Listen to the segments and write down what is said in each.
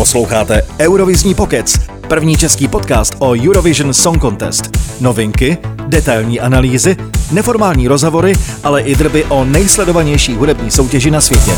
Posloucháte Eurovizní pokec, první český podcast o Eurovision Song Contest. Novinky, detailní analýzy, neformální rozhovory, ale i drby o nejsledovanější hudební soutěži na světě.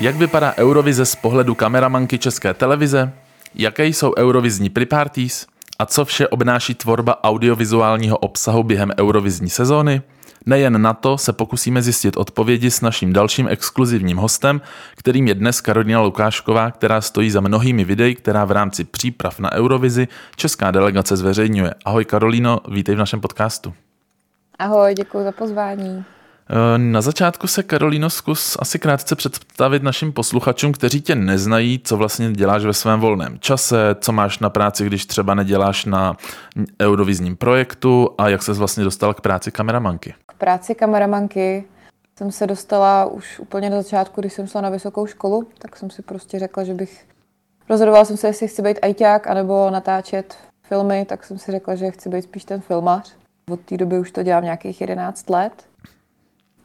Jak vypadá Eurovize z pohledu kameramanky České televize? Jaké jsou eurovizní preparties? A co vše obnáší tvorba audiovizuálního obsahu během eurovizní sezóny? Nejen na to se pokusíme zjistit odpovědi s naším dalším exkluzivním hostem, kterým je dnes Karolina Lukášková, která stojí za mnohými videi, která v rámci příprav na Eurovizi česká delegace zveřejňuje. Ahoj Karolíno, vítej v našem podcastu. Ahoj, děkuji za pozvání. Eh, na začátku se Karolíno zkus asi krátce představit našim posluchačům, kteří tě neznají, co vlastně děláš ve svém volném čase, co máš na práci, když třeba neděláš na eurovizním projektu a jak se vlastně dostal k práci kameramanky. Práci kameramanky jsem se dostala už úplně na začátku, když jsem šla na vysokou školu, tak jsem si prostě řekla, že bych rozhodovala jsem se, jestli chci být ajťák anebo natáčet filmy, tak jsem si řekla, že chci být spíš ten filmař. Od té doby už to dělám nějakých 11 let.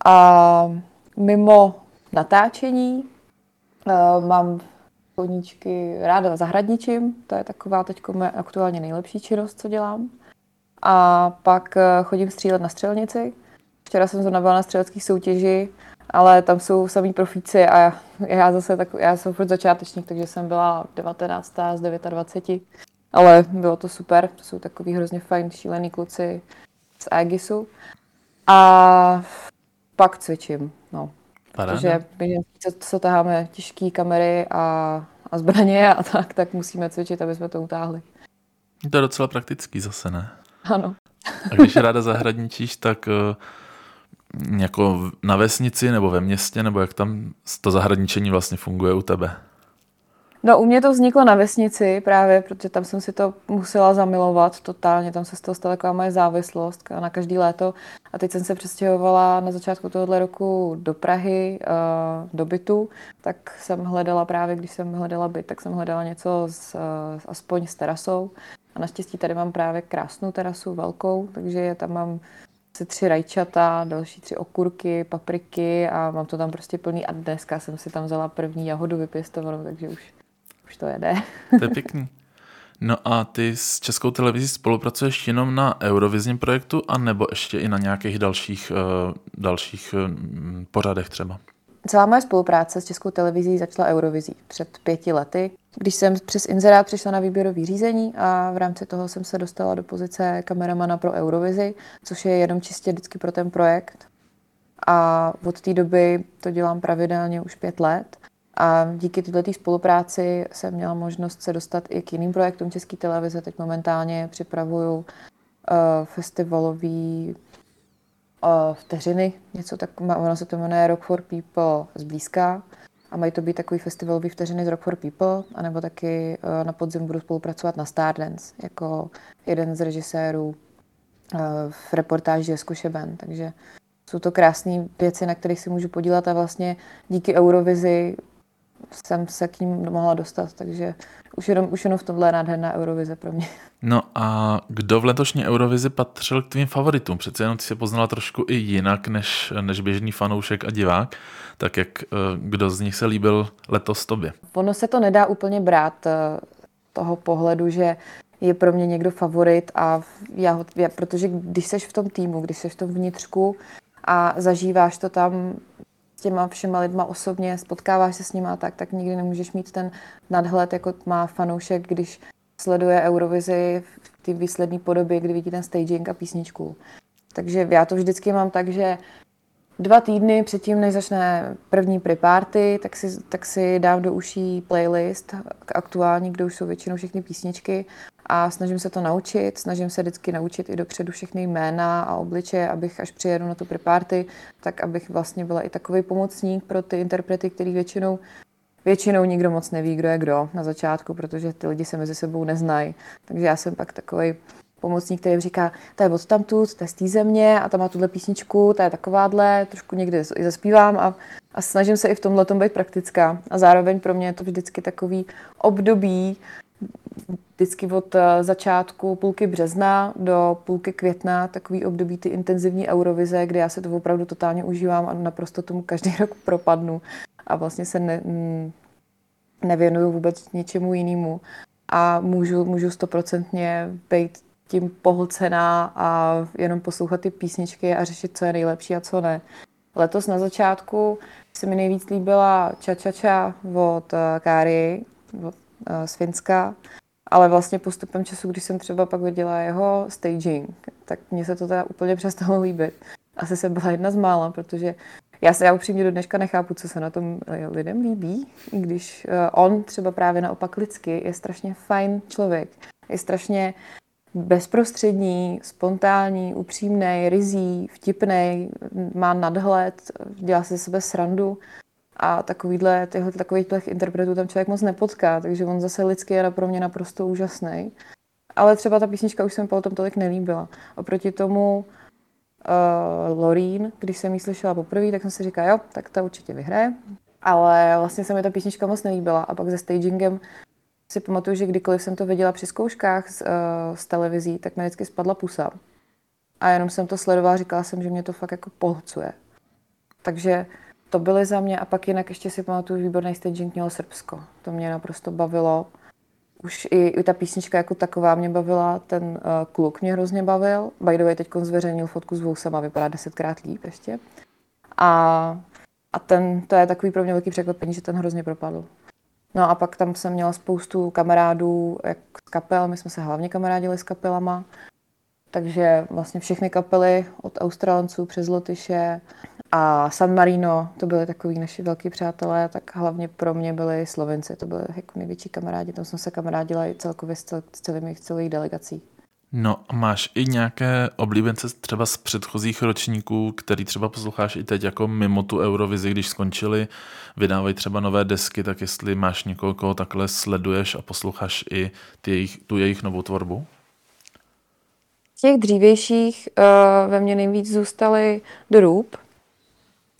A mimo natáčení uh, mám koníčky ráda zahradničím, to je taková teď aktuálně nejlepší činnost, co dělám. A pak uh, chodím střílet na střelnici. Včera jsem zrovna byla na střeleckých soutěži, ale tam jsou samý profíci a já, já zase tak, já jsem furt začátečník, takže jsem byla 19. z 29. Ale bylo to super, to jsou takový hrozně fajn, šílený kluci z Aegisu. A pak cvičím, no. Paráda. Protože my, co, co taháme těžké kamery a, a zbraně a tak, tak musíme cvičit, aby jsme to utáhli. To je docela praktický zase, ne? Ano. A když ráda zahradničíš, tak uh, jako na vesnici nebo ve městě, nebo jak tam to zahradničení vlastně funguje u tebe? No u mě to vzniklo na vesnici právě, protože tam jsem si to musela zamilovat totálně, tam se z toho stala taková moje závislost na každý léto. A teď jsem se přestěhovala na začátku tohohle roku do Prahy, eh, do bytu, tak jsem hledala právě, když jsem hledala byt, tak jsem hledala něco s, eh, aspoň s terasou. A naštěstí tady mám právě krásnou terasu, velkou, takže tam mám asi tři rajčata, další tři okurky, papriky a mám to tam prostě plný. A dneska jsem si tam vzala první jahodu vypěstovanou, takže už už to jede. To je pěkný. No a ty s Českou televizí spolupracuješ jenom na Eurovizním projektu, anebo ještě i na nějakých dalších, uh, dalších uh, pořadech třeba? Celá moje spolupráce s Českou televizí začala Eurovizí před pěti lety, když jsem přes Inzerát přišla na výběrový řízení a v rámci toho jsem se dostala do pozice kameramana pro Eurovizi, což je jenom čistě vždycky pro ten projekt. A od té doby to dělám pravidelně už pět let. A díky této spolupráci jsem měla možnost se dostat i k jiným projektům České televize. Teď momentálně připravuju uh, festivalový vteřiny, něco tak, ono se to jmenuje Rock for People zblízka. A mají to být takový festivalový vteřiny z Rock for People, anebo taky uh, na podzim budu spolupracovat na Stardance jako jeden z režisérů uh, v reportáži Zkušeben. Takže jsou to krásné věci, na kterých si můžu podílet a vlastně díky Eurovizi jsem se k ním mohla dostat, takže už jenom, už jenom v tomhle je nádherná Eurovize pro mě. No a kdo v letošní Eurovizi patřil k tvým favoritům? Přece jenom ty se poznala trošku i jinak než, než běžný fanoušek a divák. Tak jak, eh, kdo z nich se líbil letos tobě? Ono se to nedá úplně brát eh, toho pohledu, že je pro mě někdo favorit a já ho, já, protože když seš v tom týmu, když seš v tom vnitřku a zažíváš to tam těma všema lidma osobně, spotkáváš se s nima tak, tak nikdy nemůžeš mít ten nadhled, jako má fanoušek, když sleduje Eurovizi v té výsledné podobě, kdy vidí ten staging a písničku. Takže já to vždycky mám tak, že dva týdny předtím, než začne první pre-party, tak si, tak si dám do uší playlist aktuální, kde už jsou většinou všechny písničky a snažím se to naučit, snažím se vždycky naučit i dopředu všechny jména a obličeje, abych až přijedu na tu pre-party, tak abych vlastně byla i takový pomocník pro ty interprety, který většinou Většinou nikdo moc neví, kdo je kdo na začátku, protože ty lidi se mezi sebou neznají. Takže já jsem pak takový pomocník, který říká, to je od tamtud, to je z té země a tam má tuhle písničku, to je takováhle, trošku někdy i zaspívám a, a snažím se i v tomhle tom být praktická. A zároveň pro mě je to vždycky takový období, vždycky od eh, začátku půlky března do půlky května, takový období ty intenzivní eurovize, kde já se to opravdu totálně užívám a naprosto tomu každý rok propadnu. A vlastně se ne, nevěnuju vůbec ničemu jinému a můžu, můžu stoprocentně být tím pohlcená a jenom poslouchat ty písničky a řešit, co je nejlepší a co ne. Letos na začátku se mi nejvíc líbila Ča Ča Ča od eh, Káry od, uh, z Finska, ale vlastně postupem času, když jsem třeba pak viděla jeho staging, tak mně se to teda úplně přestalo líbit. Asi jsem byla jedna z mála, protože já se já upřímně do dneška nechápu, co se na tom eh, lidem líbí, i když on třeba právě naopak lidsky je strašně fajn člověk. Je strašně bezprostřední, spontánní, upřímný, rizí, vtipný, má nadhled, dělá si sebe srandu a takovýhle, tyhle, takovýchhle interpretů tam člověk moc nepotká, takže on zase lidský je pro mě naprosto úžasný. Ale třeba ta písnička už se mi potom tolik nelíbila. Oproti tomu uh, Lorín, když jsem ji slyšela poprvé, tak jsem si říkala, jo, tak ta určitě vyhraje. Ale vlastně se mi ta písnička moc nelíbila a pak se stagingem si pamatuju, že kdykoliv jsem to viděla při zkouškách z, uh, z televizí, tak mi vždycky spadla pusa. A jenom jsem to sledovala říkala jsem, že mě to fakt jako pohlcuje. Takže to byly za mě a pak jinak ještě si pamatuju, výborný staging mělo Srbsko. To mě naprosto bavilo. Už i, i ta písnička jako taková mě bavila, ten uh, kluk mě hrozně bavil. By the way, teď zveřejnil fotku s Vousem a vypadá desetkrát líp ještě. A, a ten, to je takový pro mě velký překvapení, že ten hrozně propadl. No a pak tam jsem měla spoustu kamarádů jak z kapel, my jsme se hlavně kamarádili s kapelama, takže vlastně všechny kapely od Australanců přes Lotyše a San Marino, to byly takový naši velký přátelé, tak hlavně pro mě byli Slovenci, to byly jako největší kamarádi, tam jsem se kamarádila i celkově s, cel, s celými celých delegací. No a máš i nějaké oblíbence třeba z předchozích ročníků, který třeba posloucháš i teď jako mimo tu Eurovizi, když skončili, vydávají třeba nové desky, tak jestli máš někoho, koho takhle sleduješ a posloucháš i ty jejich, tu jejich novou tvorbu? Z těch dřívějších uh, ve mně nejvíc zůstaly The Roop.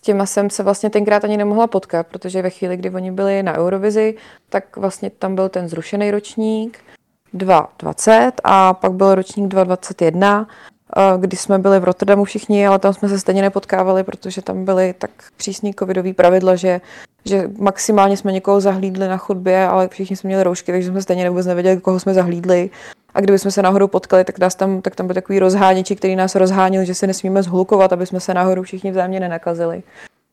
Těma jsem se vlastně tenkrát ani nemohla potkat, protože ve chvíli, kdy oni byli na Eurovizi, tak vlastně tam byl ten zrušený ročník 2.20 a pak byl ročník 2.21, eh, kdy jsme byli v Rotterdamu všichni, ale tam jsme se stejně nepotkávali, protože tam byly tak přísný covidový pravidla, že, že maximálně jsme někoho zahlídli na chodbě, ale všichni jsme měli roušky, takže jsme stejně vůbec nevěděli, koho jsme zahlídli. A kdyby jsme se náhodou potkali, tak, nás tam, tak tam byl takový rozháněči, který nás rozhánil, že se nesmíme zhlukovat, aby jsme se náhodou všichni vzájemně nenakazili.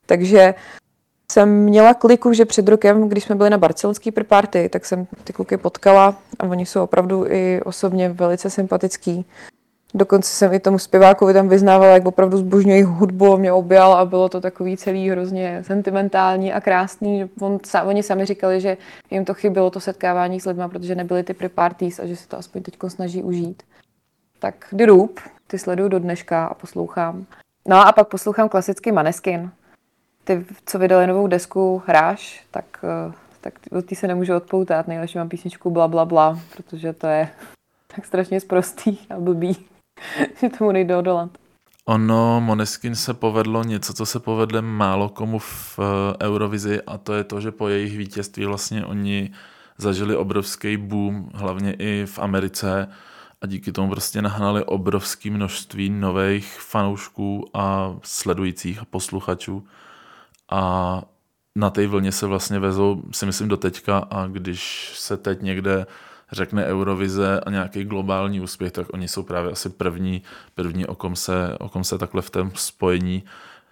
Takže jsem měla kliku, že před rokem, když jsme byli na barcelonský party, tak jsem ty kluky potkala a oni jsou opravdu i osobně velice sympatický. Dokonce jsem i tomu zpěvákovi tam vyznávala, jak opravdu zbožňují hudbu, mě objal a bylo to takový celý hrozně sentimentální a krásný. On, oni sami říkali, že jim to chybělo to setkávání s lidmi, protože nebyly ty pre-parties a že se to aspoň teď snaží užít. Tak The Roop, ty sleduju do dneška a poslouchám. No a pak poslouchám klasický Maneskin ty, co vydali novou desku, hráš, tak, eh, tak té se nemůžu odpoutat. Nejlepší mám písničku bla, bla, bla, protože to je tak strašně sprostý a blbý, že tomu nejde odolat. Ono, Moneskin se povedlo něco, co se povedlo málo komu v eh, Eurovizi a to je to, že po jejich vítězství vlastně oni zažili obrovský boom, hlavně i v Americe a díky tomu prostě nahnali obrovské množství nových fanoušků a sledujících a posluchačů a na té vlně se vlastně vezou, si myslím, do teďka a když se teď někde řekne Eurovize a nějaký globální úspěch, tak oni jsou právě asi první, první o, kom se, o kom se takhle v tom spojení,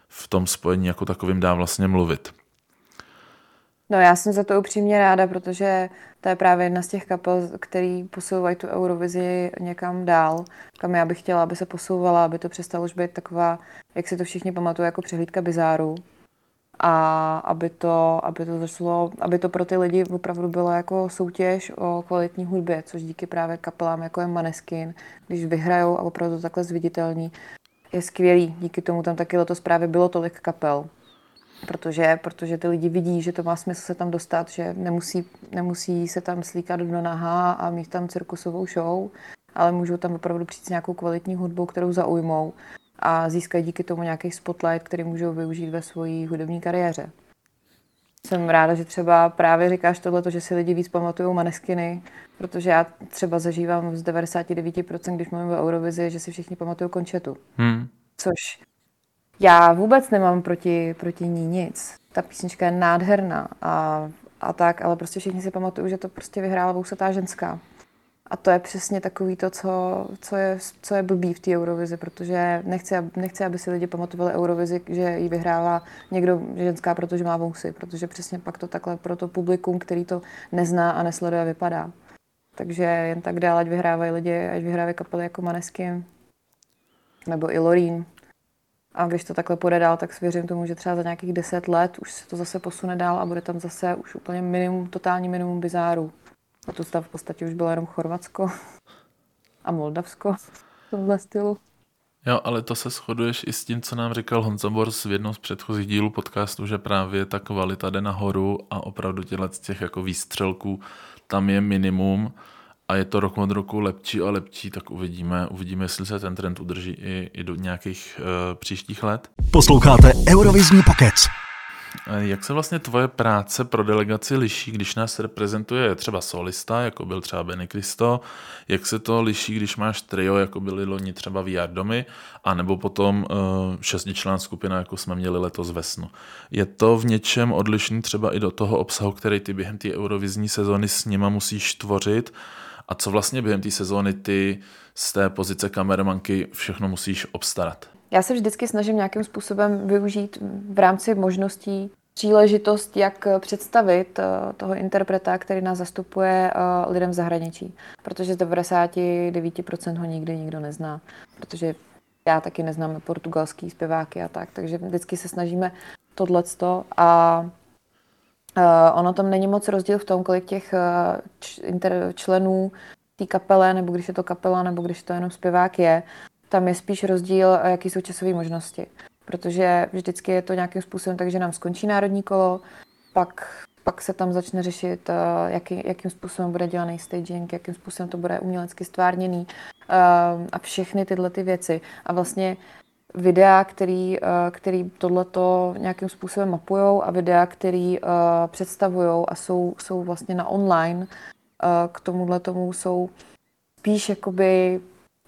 v tom spojení jako takovým dá vlastně mluvit. No já jsem za to upřímně ráda, protože to je právě jedna z těch kapel, který posouvají tu Eurovizi někam dál, kam já bych chtěla, aby se posouvala, aby to přestalo už být taková, jak si to všichni pamatují, jako přehlídka bizáru, a aby to, aby to začalo, aby to pro ty lidi opravdu bylo jako soutěž o kvalitní hudbě, což díky právě kapelám jako je Maneskin, když vyhrajou a opravdu takhle zviditelní, je skvělý. Díky tomu tam taky letos právě bylo tolik kapel, protože, protože ty lidi vidí, že to má smysl se tam dostat, že nemusí, nemusí se tam slíkat do naha a mít tam cirkusovou show, ale můžou tam opravdu přijít s nějakou kvalitní hudbou, kterou zaujmou a získají díky tomu nějaký spotlight, který můžou využít ve své hudební kariéře. Jsem ráda, že třeba právě říkáš tohle, že si lidi víc pamatují maneskiny, protože já třeba zažívám z 99%, když mluvím o Eurovizi, že si všichni pamatují končetu. Hmm. Což já vůbec nemám proti, proti ní nic. Ta písnička je nádherná a, a tak, ale prostě všichni si pamatují, že to prostě vyhrála vousatá ženská. A to je přesně takový to, co, co, je, co je blbý v té Eurovizi, protože nechci, nechci, aby si lidi pamatovali Eurovizi, že ji vyhrává někdo ženská, protože má vousy, protože přesně pak to takhle pro to publikum, který to nezná a nesleduje, vypadá. Takže jen tak dál, ať vyhrávají lidi, ať vyhrávají kapely jako Manesky, nebo i Lorín. A když to takhle půjde dál, tak svěřím tomu, že třeba za nějakých deset let už se to zase posune dál a bude tam zase už úplně minimum, totální minimum bizáru. A to stav v podstatě už bylo jenom Chorvatsko a Moldavsko v tomhle stylu. Jo, ale to se shoduješ i s tím, co nám říkal Honza Bors v jednom z předchozích dílů podcastu, že právě ta kvalita jde nahoru a opravdu těchto z těch jako výstřelků tam je minimum a je to rok od roku lepší a lepší, tak uvidíme, uvidíme, jestli se ten trend udrží i, i do nějakých uh, příštích let. Posloucháte Eurovizní pokec. Jak se vlastně tvoje práce pro delegaci liší, když nás reprezentuje třeba solista, jako byl třeba Benny Cristo, jak se to liší, když máš trio, jako byly loni třeba VR domy, a nebo potom uh, šestičlán skupina, jako jsme měli letos ve snu. Je to v něčem odlišný třeba i do toho obsahu, který ty během té eurovizní sezóny s nima musíš tvořit, a co vlastně během té sezóny ty z té pozice kameramanky všechno musíš obstarat? Já se vždycky snažím nějakým způsobem využít v rámci možností příležitost, jak představit eh, toho interpreta, který nás zastupuje eh, lidem v zahraničí. Protože z 99% ho nikdy nikdo nezná. Protože já taky neznám portugalský zpěváky a tak, takže vždycky se snažíme tohleto a Uh, ono tam není moc rozdíl v tom, kolik těch uh, členů té kapele, nebo když je to kapela, nebo když to jenom zpěvák je, tam je spíš rozdíl, jaký jsou časové možnosti. Protože vždycky je to nějakým způsobem tak, že nám skončí národní kolo, pak, pak se tam začne řešit, uh, jaký, jakým způsobem bude dělaný staging, jakým způsobem to bude umělecky stvárněný uh, a všechny tyhle ty věci. A vlastně videa, který, který tohleto nějakým způsobem mapují a videa, který představují a jsou, jsou vlastně na online, k tomuhle tomu jsou spíš jakoby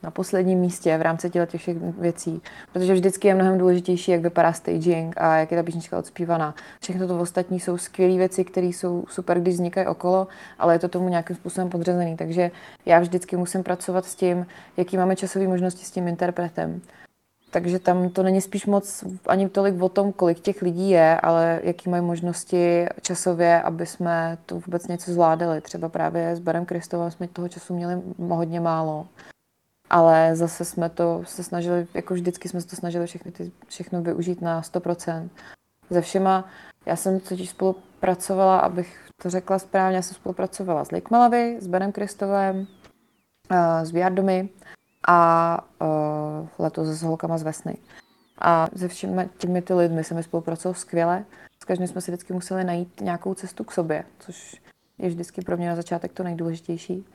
na posledním místě v rámci těch všech věcí, protože vždycky je mnohem důležitější, jak vypadá staging a jak je ta písnička odspívaná. Všechno to ostatní jsou skvělé věci, které jsou super, když vznikají okolo, ale je to tomu nějakým způsobem podřazený. Takže já vždycky musím pracovat s tím, jaký máme časové možnosti s tím interpretem. Takže tam to není spíš moc ani tolik o tom, kolik těch lidí je, ale jaký mají možnosti časově, aby jsme to vůbec něco zvládali. Třeba právě s Barem Kristovem jsme toho času měli hodně málo ale zase jsme to se snažili, jako vždycky jsme se to snažili všechny ty, všechno využít na 100%. Ze všema, já jsem totiž spolupracovala, abych to řekla správně, já jsem spolupracovala s Lake Malavy, s Benem Kristovem, s Viardomy a uh, letos s holkama z Vesny. A se všemi těmi ty lidmi jsem spolupracoval skvěle. S každým jsme si vždycky museli najít nějakou cestu k sobě, což je vždycky pro mě na začátek to nejdůležitější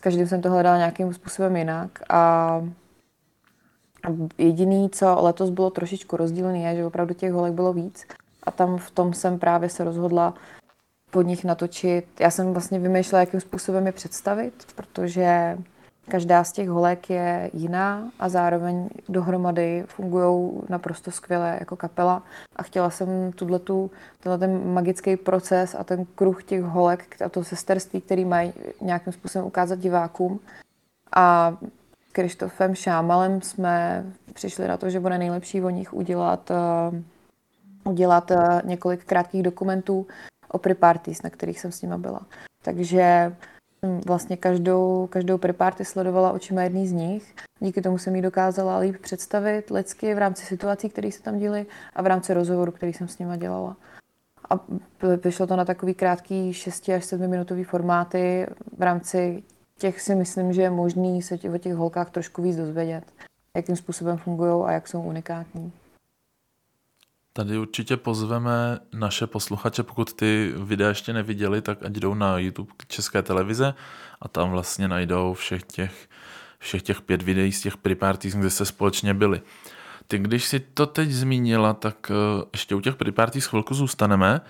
každým jsem to hledala nějakým způsobem jinak a jediný, co letos bylo trošičku rozdílný, je, že opravdu těch holek bylo víc a tam v tom jsem právě se rozhodla pod nich natočit. Já jsem vlastně vymýšlela, jakým způsobem je představit, protože Každá z těch holek je jiná a zároveň dohromady fungují naprosto skvěle jako kapela a chtěla jsem tuto, ten magický proces a ten kruh těch holek a to sesterství, který mají nějakým způsobem ukázat divákům. A Krištofem Šámalem jsme přišli na to, že bude nejlepší o nich udělat, uh, udělat uh, několik krátkých dokumentů o pre-parties, na kterých jsem s nima byla. Takže vlastně každou, každou preparty sledovala očima jedný z nich. Díky tomu jsem ji dokázala líp představit lidsky v rámci situací, které se tam děly a v rámci rozhovoru, který jsem s nima dělala. A vyšlo to na takový krátký 6 až 7 minutový formáty. V rámci těch si myslím, že je možný se o těch holkách trošku víc dozvědět, jakým způsobem fungují a jak jsou unikátní. Tady určitě pozveme naše posluchače, pokud ty videa ještě neviděli, tak ať jdou na YouTube České televize a tam vlastně najdou všech těch, všech těch pět videí z těch pre-parties, kde se společně byli. Ty, když si to teď zmínila, tak eh, ještě u těch pre-parties chvilku zůstaneme.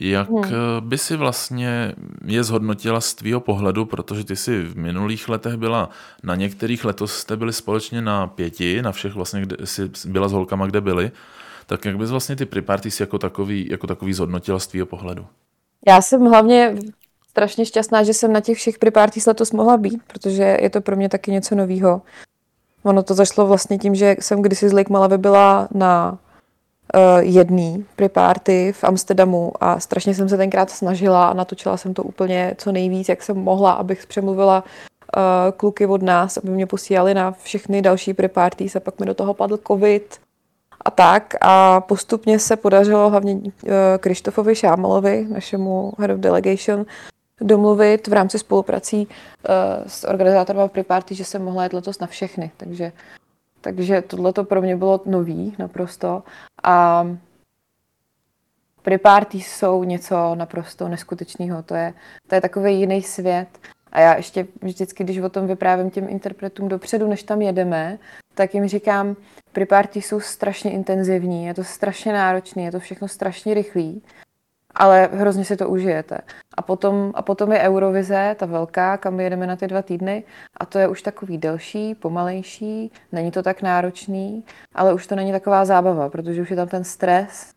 Jak hmm. Eh, by si vlastně je zhodnotila z tvýho pohledu, protože ty si v minulých letech byla na některých, letos jste byli společně na pěti, na všech vlastně, kde jsi byla s holkama, kde byli tak jak bys vlastně ty pre jako takový, jako takový zhodnotila z tvýho pohledu? Já jsem hlavně strašně šťastná, že jsem na těch všech preparties letos mohla být, protože je to pro mě taky něco novýho. Ono to zašlo vlastně tím, že jsem kdysi z Lake Malavy byla na uh, jedný preparty v Amsterdamu a strašně jsem se tenkrát snažila a natočila jsem to úplně co nejvíc, jak jsem mohla, abych přemluvila uh, kluky od nás, aby mě posílali na všechny další preparties a pak mi do toho padl covid a tak. A postupně se podařilo hlavně uh, Krištofovi Šámalovi, našemu head of delegation, domluvit v rámci spoluprací uh, s organizátorem Free Party, že jsem mohla jít letos na všechny. Takže, takže tohle to pro mě bylo nový naprosto. A Free Party jsou něco naprosto neskutečného. To je, to je takový jiný svět. A já ještě vždycky, když o tom vyprávím těm interpretům dopředu, než tam jedeme, tak jim říkám, Free Party jsou strašně intenzivní, je to strašně náročné, je to všechno strašně rychlý ale hrozně si to užijete. A potom, a potom je Eurovize, ta velká, kam jedeme na ty dva týdny a to je už takový delší, pomalejší, není to tak náročný, ale už to není taková zábava, protože už je tam ten stres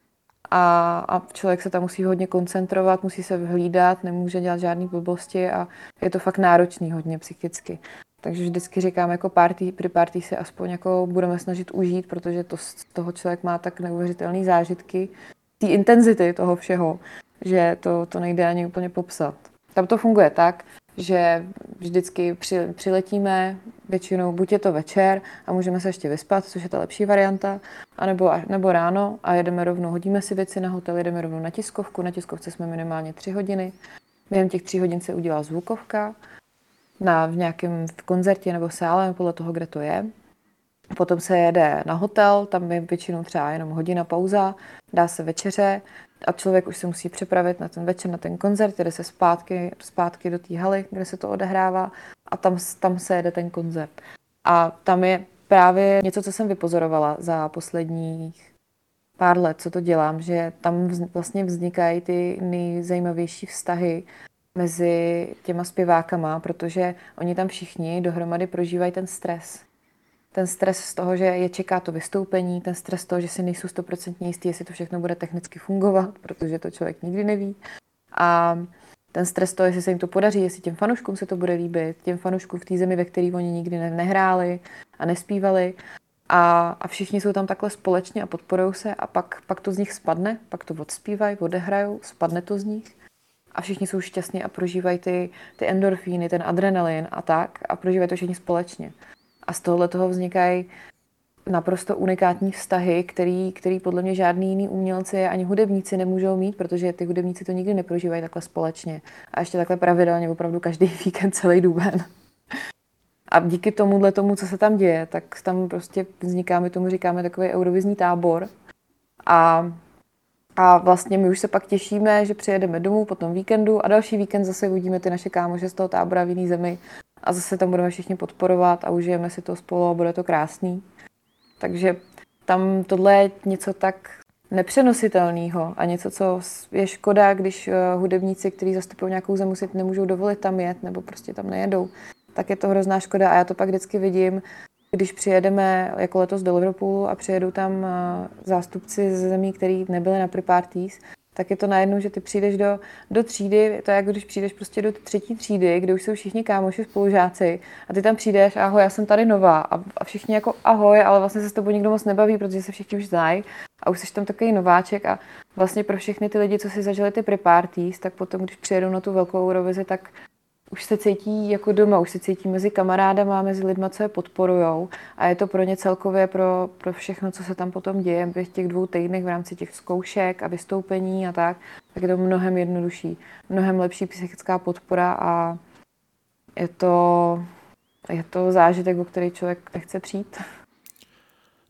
a, a člověk se tam musí hodně koncentrovat, musí se vhlídat, nemůže dělat žádné blbosti a je to fakt náročný hodně psychicky. Takže vždycky říkám, jako party, při party se aspoň jako budeme snažit užít, protože to z toho člověk má tak neuvěřitelné zážitky, té intenzity toho všeho, že to, to nejde ani úplně popsat. Tam to funguje tak, že vždycky při, přiletíme, většinou buď je to večer a můžeme se ještě vyspat, což je ta lepší varianta, anebo, nebo ráno a jedeme rovnou, hodíme si věci na hotel, jedeme rovnou na tiskovku, na tiskovce jsme minimálně tři hodiny, během těch tří hodin se udělá zvukovka, na, v nějakém koncertě nebo sále, podle toho, kde to je. Potom se jede na hotel, tam je většinou třeba jenom hodina pauza, dá se večeře a člověk už se musí připravit na ten večer, na ten koncert, jde se zpátky, zpátky do té haly, kde se to odehrává a tam, tam se jede ten koncert. A tam je právě něco, co jsem vypozorovala za posledních pár let, co to dělám, že tam vlastně vznikají ty nejzajímavější vztahy mezi těma zpěvákama, protože oni tam všichni dohromady prožívají ten stres ten stres z toho, že je čeká to vystoupení, ten stres z toho, že si nejsou stoprocentně jistý, jestli to všechno bude technicky fungovat, protože to člověk nikdy neví. A ten stres toho, jestli se jim to podaří, jestli těm fanouškům se to bude líbit, těm fanouškům v té zemi, ve které oni nikdy ne- nehráli a nespívali. A, a všichni jsou tam takhle společně a podporují se a pak, pak to z nich spadne, pak to odspívají, odehrajou, spadne to z nich a všichni jsou šťastní a prožívají ty, ty endorfíny, ten adrenalin a tak a prožívají to všichni společně. A z tohohle toho vznikají naprosto unikátní vztahy, který, který podle mě žádný jiný umělci ani hudebníci nemůžou mít, protože ty hudebníci to nikdy neprožívají takhle společně. A ještě takhle pravidelně, opravdu každý víkend, celý duben. A díky tomuhle tomu, co se tam děje, tak tam prostě vzniká, my tomu říkáme takový eurovizní tábor. A, a vlastně my už se pak těšíme, že přijedeme domů po tom víkendu a další víkend zase uvidíme ty naše kámoše z toho tábora v jiné zemi a zase tam budeme všichni podporovat a užijeme si to spolu a bude to krásný. Takže tam tohle je něco tak nepřenositelného a něco, co je škoda, když eh, hudebníci, kteří zastupují nějakou zemi, si nemůžou dovolit tam jet nebo prostě tam nejedou, tak je to hrozná škoda a já to pak vždycky vidím, když přijedeme jako letos do Liverpoolu a přijedou tam eh, zástupci ze zemí, který nebyli na pre-parties tak je to najednou, že ty přijdeš do, do třídy, to je jako když přijdeš prostě do třetí třídy, kde už jsou všichni kámoši, spolužáci a ty tam přijdeš, ahoj, já jsem tady nová. A, a všichni jako ahoj, ale vlastně se s tebou nikdo moc nebaví, protože se všichni už znají. A už jsi tam takový nováček a vlastně pro všechny ty lidi, co si zažili ty pre-parties, tak potom, když přijedou na tu velkou Eurovizi, tak už se cítí jako doma, už se cítí mezi kamarádama, mezi lidma, co je podporujou. A je to pro ně celkově pro, pro všechno, co se tam potom děje. V těch dvou týdnech v rámci těch zkoušek a vystoupení a tak, tak je to mnohem jednodušší, mnohem lepší psychická podpora a je to, je to zážitek, o který člověk nechce přijít.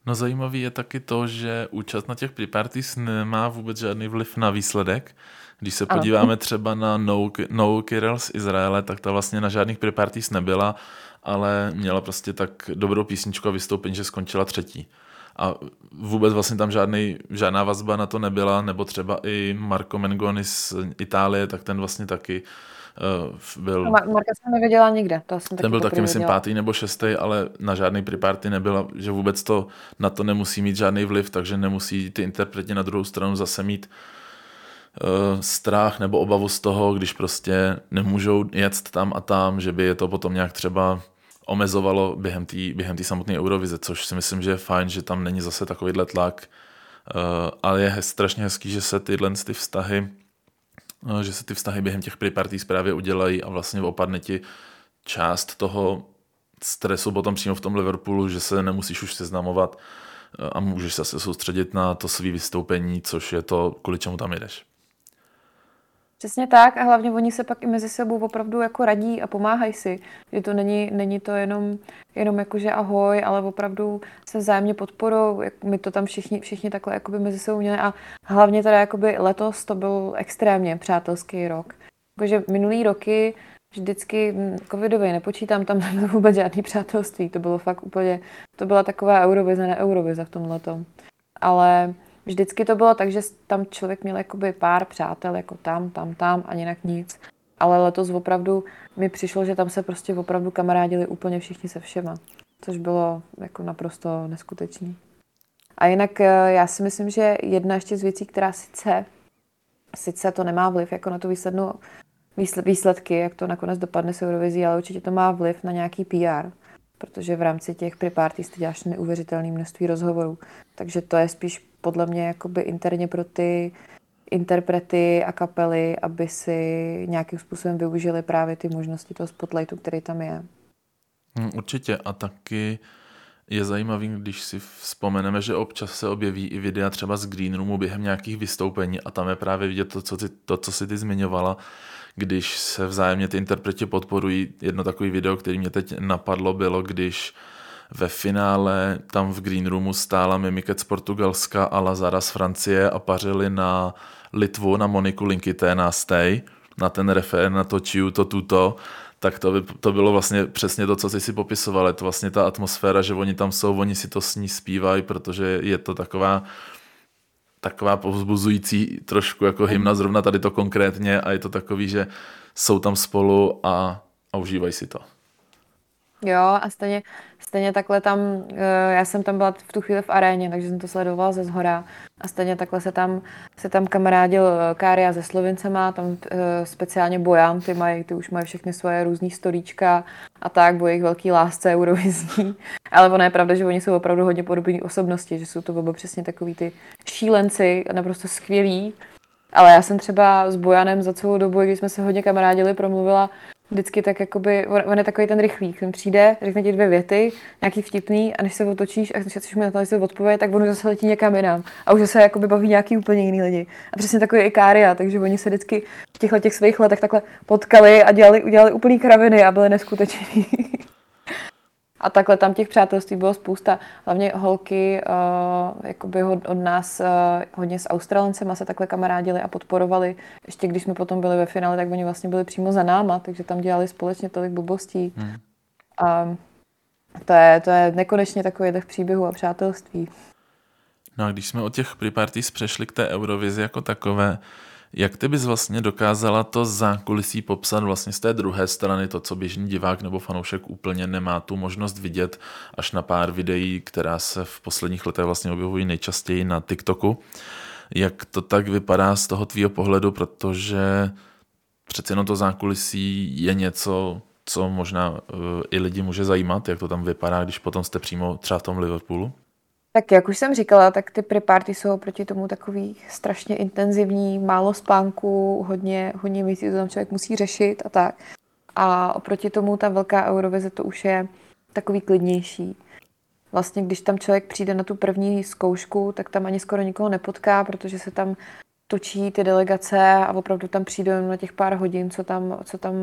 No zajímavý je taky to, že účast na těch pre-parties nemá vůbec žádný vliv na výsledek, když se ano. podíváme třeba na No, no Kirill z Izraele, tak ta vlastně na žádných preparties nebyla, ale měla prostě tak dobrou písničku a vystoupení, že skončila třetí. A vůbec vlastně tam žádný, žádná vazba na to nebyla, nebo třeba i Marco Mengoni z Itálie, tak ten vlastně taky uh, byl... No, Marka jsem nevěděla nikde. To jsem ten byl taky, myslím, pátý nebo šestý, ale na žádný preparty nebyla, že vůbec to na to nemusí mít žádný vliv, takže nemusí ty interpreti na druhou stranu zase mít strach nebo obavu z toho, když prostě nemůžou jet tam a tam, že by je to potom nějak třeba omezovalo během té během samotné Eurovize, což si myslím, že je fajn, že tam není zase takovýhle tlak, uh, ale je strašně hezký, že se tyhle ty vztahy uh, že se ty vztahy během těch pre právě udělají a vlastně opadne ti část toho stresu potom přímo v tom Liverpoolu, že se nemusíš už seznamovat a můžeš se soustředit na to svý vystoupení, což je to, kvůli čemu tam jedeš. Přesně tak a hlavně oni se pak i mezi sebou opravdu jako radí a pomáhají si. Že to není, není to jenom, jenom jako, že ahoj, ale opravdu se vzájemně podporou. My to tam všichni, všichni takhle jakoby mezi sebou měli a hlavně teda jakoby letos to byl extrémně přátelský rok. Jakože minulý roky vždycky hm, covidově nepočítám, tam nebylo vůbec žádný přátelství. To bylo fakt úplně, to byla taková eurovize, ne eurovize v tomhle Ale Vždycky to bylo tak, že tam člověk měl jakoby pár přátel, jako tam, tam, tam a jinak nic. Ale letos opravdu mi přišlo, že tam se prostě opravdu kamarádili úplně všichni se všema. Což bylo jako naprosto neskutečný. A jinak eh, já si myslím, že jedna ještě z věcí, která sice, sice to nemá vliv jako na tu výslednou, výsledky, jak to nakonec dopadne s Eurovizí, ale určitě to má vliv na nějaký PR, protože v rámci těch pre-parties ty děláš neuvěřitelné množství rozhovorů. Takže to je spíš podle mě jakoby interně pro ty interprety a kapely, aby si nějakým způsobem využili právě ty možnosti toho spotlightu, který tam je. Hm, určitě a taky je zajímavý, když si vzpomeneme, že občas se objeví i videa třeba z Green Roomu během nějakých vystoupení a tam je právě vidět to, co, ty, to, co si ty zmiňovala, když se vzájemně ty interpreti podporují. Jedno takový video, který mě teď napadlo, bylo, když ve finále tam v Green Roomu stála Mimikec z Portugalska a Lazara z Francie a pařili na Litvu, na Moniku Linkité, na Stay, na ten refer, na to Chiu, to tuto, tak to, by, to bylo vlastně přesně to, co jsi si popisoval. Je to vlastně ta atmosféra, že oni tam jsou, oni si to s ní zpívají, protože je to taková taková povzbuzující trošku jako hymna, zrovna tady to konkrétně a je to takový, že jsou tam spolu a, a užívají si to. Jo, a stejně, stejně takhle tam, eh, já jsem tam byla v tu chvíli v aréně, takže jsem to sledovala ze zhora a stejně takhle se tam, se tam kamarádil eh, Kária se Slovincema, tam eh, speciálně Bojan, ty, mají, ty už mají všechny svoje různý storíčka a tak, bo jejich velký lásce eurovizní. Ale ono je pravda, že oni jsou opravdu hodně podobní osobnosti, že jsou to oba přesně takový ty šílenci, naprosto skvělí. Ale já jsem třeba s Bojanem za celou dobu, když jsme se hodně kamarádili, promluvila vždycky tak jakoby, on, on je takový ten rychlý, ten přijde, řekne ti dvě věty, nějaký vtipný a než se otočíš a když mu na to odpověď, tak on zase letí někam jinam a už se jakoby baví nějaký úplně jiný lidi. A přesně takový i Kária, takže oni se vždycky v těchto těch svých letech takhle potkali a dělali, udělali úplný kraviny a byli neskuteční. A takhle tam těch přátelství bylo spousta. Hlavně holky uh, jakoby od, od nás uh, hodně s Australancema se takhle kamarádili a podporovali. Ještě když jsme potom byli ve finále, tak oni vlastně byli přímo za náma, takže tam dělali společně tolik blbostí. Hmm. A to je, to je nekonečně takový těch příběhů a přátelství. No a když jsme od těch pre-parties přešli k té Eurovizi jako takové, jak ty bys vlastně dokázala to zákulisí popsat vlastně z té druhé strany, to, co běžný divák nebo fanoušek úplně nemá tu možnost vidět, až na pár videí, která se v posledních letech vlastně objevují nejčastěji na TikToku. Jak to tak vypadá z toho tvýho pohledu, protože přece jenom to zákulisí je něco, co možná uh, i lidi může zajímat, jak to tam vypadá, když potom jste přímo třeba v tom Liverpoolu? Tak jak už jsem říkala, tak ty preparty jsou proti tomu takový strašně intenzivní, málo spánku, hodně, hodně věcí, co tam člověk musí řešit a tak. A oproti tomu ta velká Eurovize to už je takový klidnější. Vlastně, když tam člověk přijde na tu první zkoušku, tak tam ani skoro nikoho nepotká, protože se tam točí ty delegace a opravdu tam přijde na těch pár hodin, co tam, co tam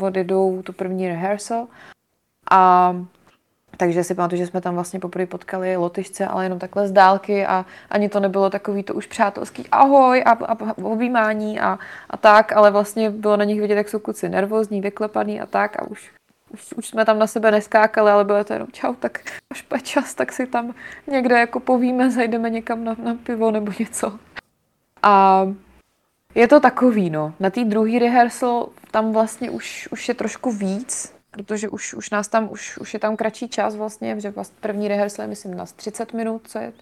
odjedou tu první rehearsal. A takže si pamatuju, že jsme tam vlastně poprvé potkali lotyšce, ale jenom takhle z dálky a ani to nebylo takový to už přátelský ahoj a, a objímání a, a tak, ale vlastně bylo na nich vidět, jak jsou kluci nervózní, vyklepaný a tak a už, už, už jsme tam na sebe neskákali, ale bylo to jenom čau, tak až bude čas, tak si tam někde jako povíme, zajdeme někam na, na pivo nebo něco. A je to takový, no. Na té druhé rehearsal tam vlastně už, už je trošku víc, protože už, už nás tam, už, už je tam kratší čas vlastně, že vlastně první rehearsal je myslím na 30 minut, co je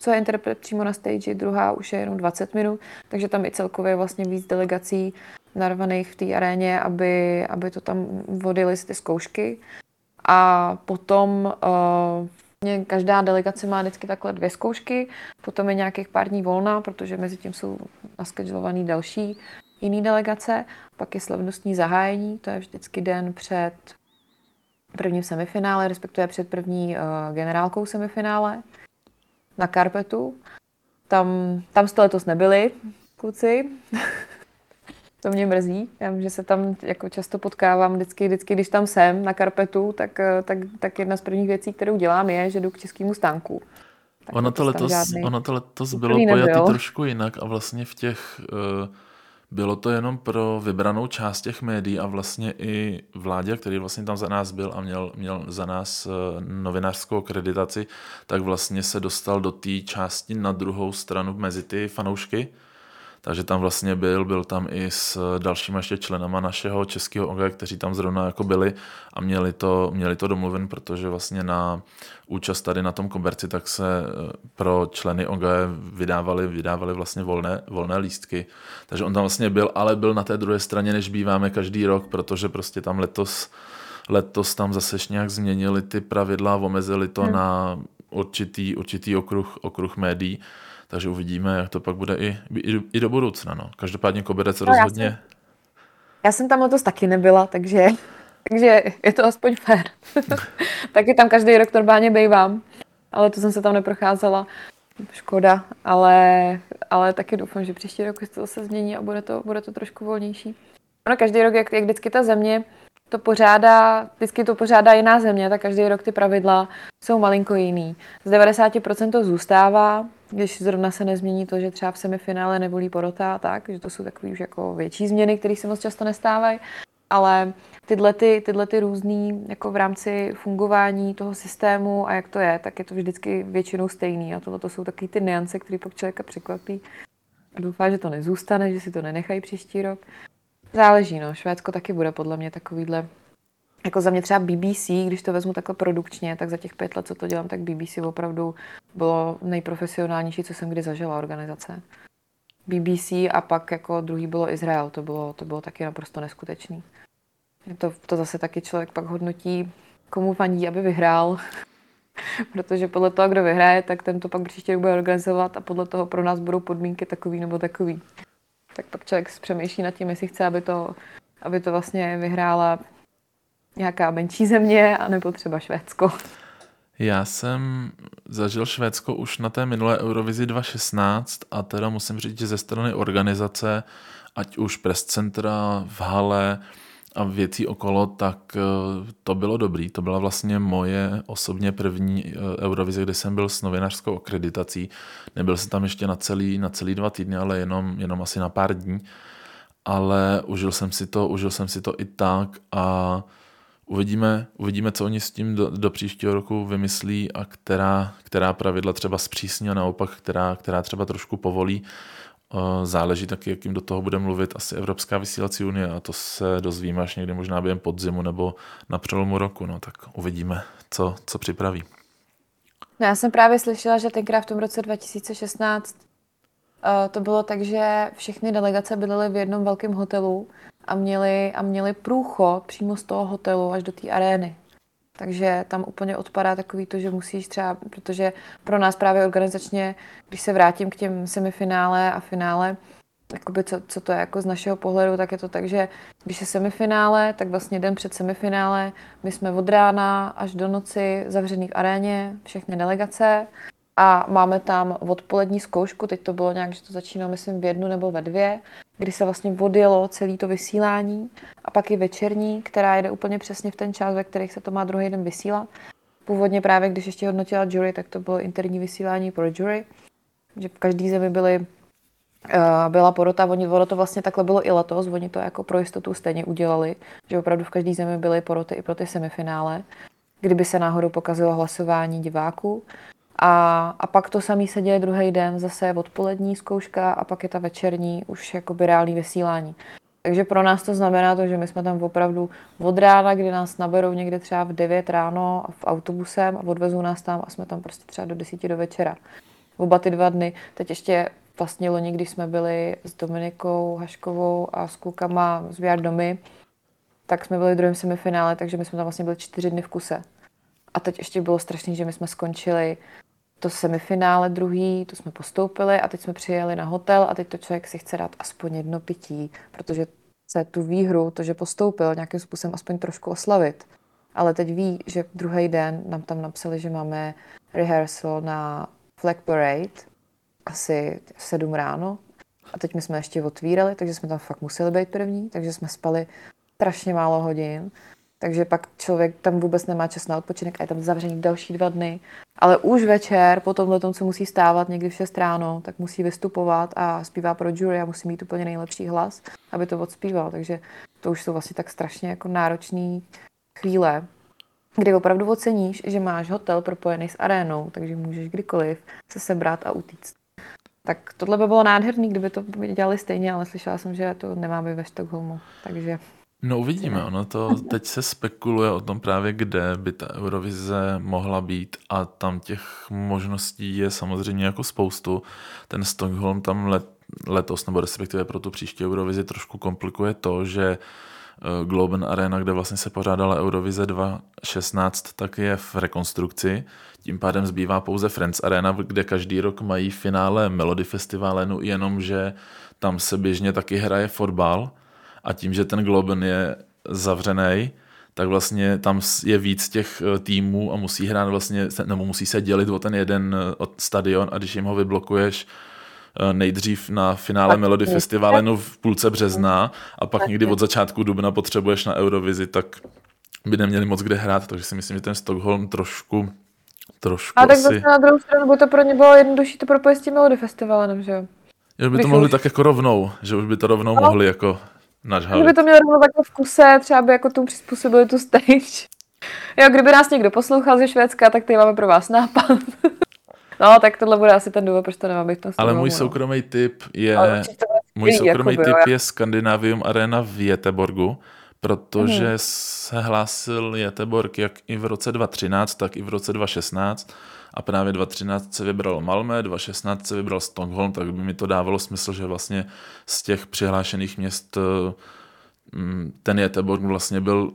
co je interpret přímo na stage, druhá už je jenom 20 minut, takže tam i celkově vlastně víc delegací narvaných v té aréně, aby, aby to tam vodili ty zkoušky. A potom uh, každá delegace má vždycky takhle dvě zkoušky, potom je nějakých pár dní volna, protože mezi tím jsou naskedulovaný další jiný delegace, pak je slavnostní zahájení, to je vždycky den před prvním semifinále, respektive před první uh, generálkou semifinále na Karpetu. Tam, tam jste letos nebyli, kluci. to mě mrzí. Já vím, že se tam jako často potkávám vždycky, vždycky, když tam jsem na Karpetu, tak, eh, tak, tak jedna z prvních věcí, kterou dělám, je, že jdu k českému stánku. ono to, letos, ono to letos bylo pojatý trošku jinak a vlastně v těch uh, bylo to jenom pro vybranou část těch médií a vlastně i vládě, který vlastně tam za nás byl a měl, měl za nás eh, novinářskou akreditaci, tak vlastně se dostal do té části na druhou stranu mezi ty fanoušky takže tam vlastně byl, byl tam i s dalšíma ještě členama našeho českého OG, kteří tam zrovna jako byli a měli to, měli to domluven, protože vlastně na účast tady na tom koberci tak se eh, pro členy OG vydávali, vydávali vlastně volné, volné lístky. Takže on tam vlastně byl, ale byl na té druhé straně, než býváme každý rok, protože prostě tam letos letos tam zase nějak změnili ty pravidla, omezili to hmm. na určitý, určitý okruh, okruh médií takže uvidíme, jak to pak bude i, i, i do budoucna. No. Každopádně koberec no, rozhodně... Já jsem, já jsem tam letos taky nebyla, takže, takže je to aspoň fér. taky tam každý rok normálně bývám, ale to jsem se tam neprocházela. Škoda, ale, ale taky doufám, že příští rok se to zase změní a bude to, bude to trošku volnější. Ono každý rok, jak, jak vždycky ta země to pořádá, vždycky to pořádá jiná země, tak každý rok ty pravidla jsou malinko jiný. Z 90% to zůstává, když zrovna se nezmění to, že třeba v semifinále nevolí porota a tak, že to jsou takové už jako větší změny, které se moc často nestávají, ale tyhle, ty, tyhle ty různý, jako v rámci fungování toho systému a jak to je, tak je to vždycky většinou stejný a tohle to jsou taky ty niance, které pak člověka překvapí. Doufá, že to nezůstane, že si to nenechají příští rok. Záleží, no. Švédsko taky bude podle mě takovýhle jako za mě třeba BBC, když to vezmu takhle produkčně, tak za těch pět let, co to dělám, tak BBC opravdu bylo nejprofesionálnější, co jsem kdy zažila organizace. BBC a pak jako druhý bylo Izrael, to bylo, to bylo taky naprosto neskutečný. To, to zase taky člověk pak hodnotí, komu fandí, aby vyhrál, protože podle toho, kdo vyhraje, tak ten to pak příště bude organizovat a podle toho pro nás budou podmínky takový nebo takový. Tak pak člověk přemýšlí nad tím, jestli chce, aby to, aby to vlastně vyhrála nějaká menší země, anebo třeba Švédsko? Já jsem zažil Švédsko už na té minulé Eurovizi 2016 a teda musím říct, že ze strany organizace, ať už press centra v hale a věcí okolo, tak eh, to bylo dobrý. To byla vlastně moje osobně první eh, Eurovize, kde jsem byl s novinářskou akreditací. Nebyl jsem tam ještě na celý, na celý dva týdny, ale jenom, jenom asi na pár dní. Ale užil jsem si to, užil jsem si to i tak a Uvidíme, uvidíme, co oni s tím do, do příštího roku vymyslí a která, která pravidla třeba zpřísní a naopak, která, která třeba trošku povolí. Záleží taky, jakým do toho bude mluvit asi Evropská vysílací unie a to se dozvíme až někdy možná během podzimu nebo na přelomu roku. No, tak uvidíme, co, co připraví. No, já jsem právě slyšela, že tenkrát v tom roce 2016 uh, to bylo tak, že všechny delegace bydlely v jednom velkém hotelu a měli, a měli průchod přímo z toho hotelu až do té arény. Takže tam úplně odpadá takový to, že musíš třeba, protože pro nás právě organizačně, když se vrátím k těm semifinále a finále, jakoby co, co to je jako z našeho pohledu, tak je to tak, že když je semifinále, tak vlastně den před semifinále my jsme od rána až do noci zavřený v aréně, všechny delegace a máme tam odpolední zkoušku, teď to bylo nějak, že to začínalo myslím v jednu nebo ve dvě, kdy se vlastně odjelo celé to vysílání a pak i večerní, která jede úplně přesně v ten čas, ve kterých se to má druhý den vysílat. Původně právě, když ještě hodnotila jury, tak to bylo interní vysílání pro jury, že v každé zemi byly uh, byla porota, oni, to vlastně takhle bylo i letos, oni to jako pro jistotu stejně udělali, že opravdu v každé zemi byly poroty i pro ty semifinále, kdyby se náhodou pokazilo hlasování diváků. A, a pak to samý se děje druhý den, zase odpolední zkouška a pak je ta večerní už jakoby reálný vysílání. Takže pro nás to znamená to, že my jsme tam opravdu od rána, kdy nás naberou někde třeba v 9 ráno v autobusem a odvezou nás tam a jsme tam prostě třeba do 10 do večera. oba ty dva dny. Teď ještě vlastně loni, když jsme byli s Dominikou Haškovou a s klukama z VR domy, tak jsme byli v druhém semifinále, takže my jsme tam vlastně byli čtyři dny v kuse. A teď ještě bylo strašné, že my jsme skončili to semifinále druhý, to jsme postoupili a teď jsme přijeli na hotel a teď to člověk si chce dát aspoň jedno pití, protože se tu výhru, to, že postoupil, nějakým způsobem aspoň trošku oslavit. Ale teď ví, že druhý den nám tam napsali, že máme rehearsal na Flag Parade asi 7 ráno a teď my jsme ještě otvírali, takže jsme tam fakt museli být první, takže jsme spali strašně málo hodin. Takže pak člověk tam vůbec nemá čas na odpočinek a je tam zavřený další dva dny. Ale už večer, po tomhle tom, co musí stávat někdy v 6 ráno, tak musí vystupovat a zpívá pro jury a musí mít úplně nejlepší hlas, aby to odspíval. Takže to už jsou vlastně tak strašně jako náročné chvíle, kdy opravdu oceníš, že máš hotel propojený s arénou, takže můžeš kdykoliv se sebrat a utíct. Tak tohle by bylo nádherný, kdyby to dělali stejně, ale slyšela jsem, že to nemáme ve Stockholmu. Takže No uvidíme, ono to teď se spekuluje o tom právě, kde by ta Eurovize mohla být a tam těch možností je samozřejmě jako spoustu. Ten Stockholm tam let, letos, nebo respektive pro tu příští Eurovizi trošku komplikuje to, že eh, Globen Arena, kde vlastně se pořádala Eurovize 2016, tak je v rekonstrukci. Tím pádem zbývá pouze Friends Arena, kde každý rok mají finále Melody Festivalu, jenomže tam se běžně taky hraje fotbal a tím, že ten Globen je zavřený, tak vlastně tam je víc těch eh, týmů a musí hrát vlastně, nebo musí se dělit o ten jeden eh, stadion a když jim ho vyblokuješ eh, nejdřív na finále tak Melody Festivalu v půlce března a pak někdy od začátku dubna potřebuješ na Eurovizi, tak by neměli moc kde hrát, takže si myslím, že ten Stockholm trošku trošku A tak zase na druhou stranu by to pro ně bylo jednodušší to propojit s tím Melody Festivalem, že jo? Že by to mohli už... tak jako rovnou, že už by to rovnou no. mohli jako Nadhalit. Kdyby to mělo rovnou takhle v kuse, třeba by jako tomu přizpůsobili tu stage. Jo, kdyby nás někdo poslouchal ze Švédska, tak tady máme pro vás nápad. no, tak tohle bude asi ten důvod, proč to nemá být v Ale můj no. soukromý tip je, můj soukromý jakoby, tip je Scandinavium Arena v Jeteborgu, protože hmm. se hlásil Jeteborg jak i v roce 2013, tak i v roce 2016 a právě 2013 se vybral Malmö, 2016 se vybral Stockholm, tak by mi to dávalo smysl, že vlastně z těch přihlášených měst eh, mm, ten Jeteborg vlastně byl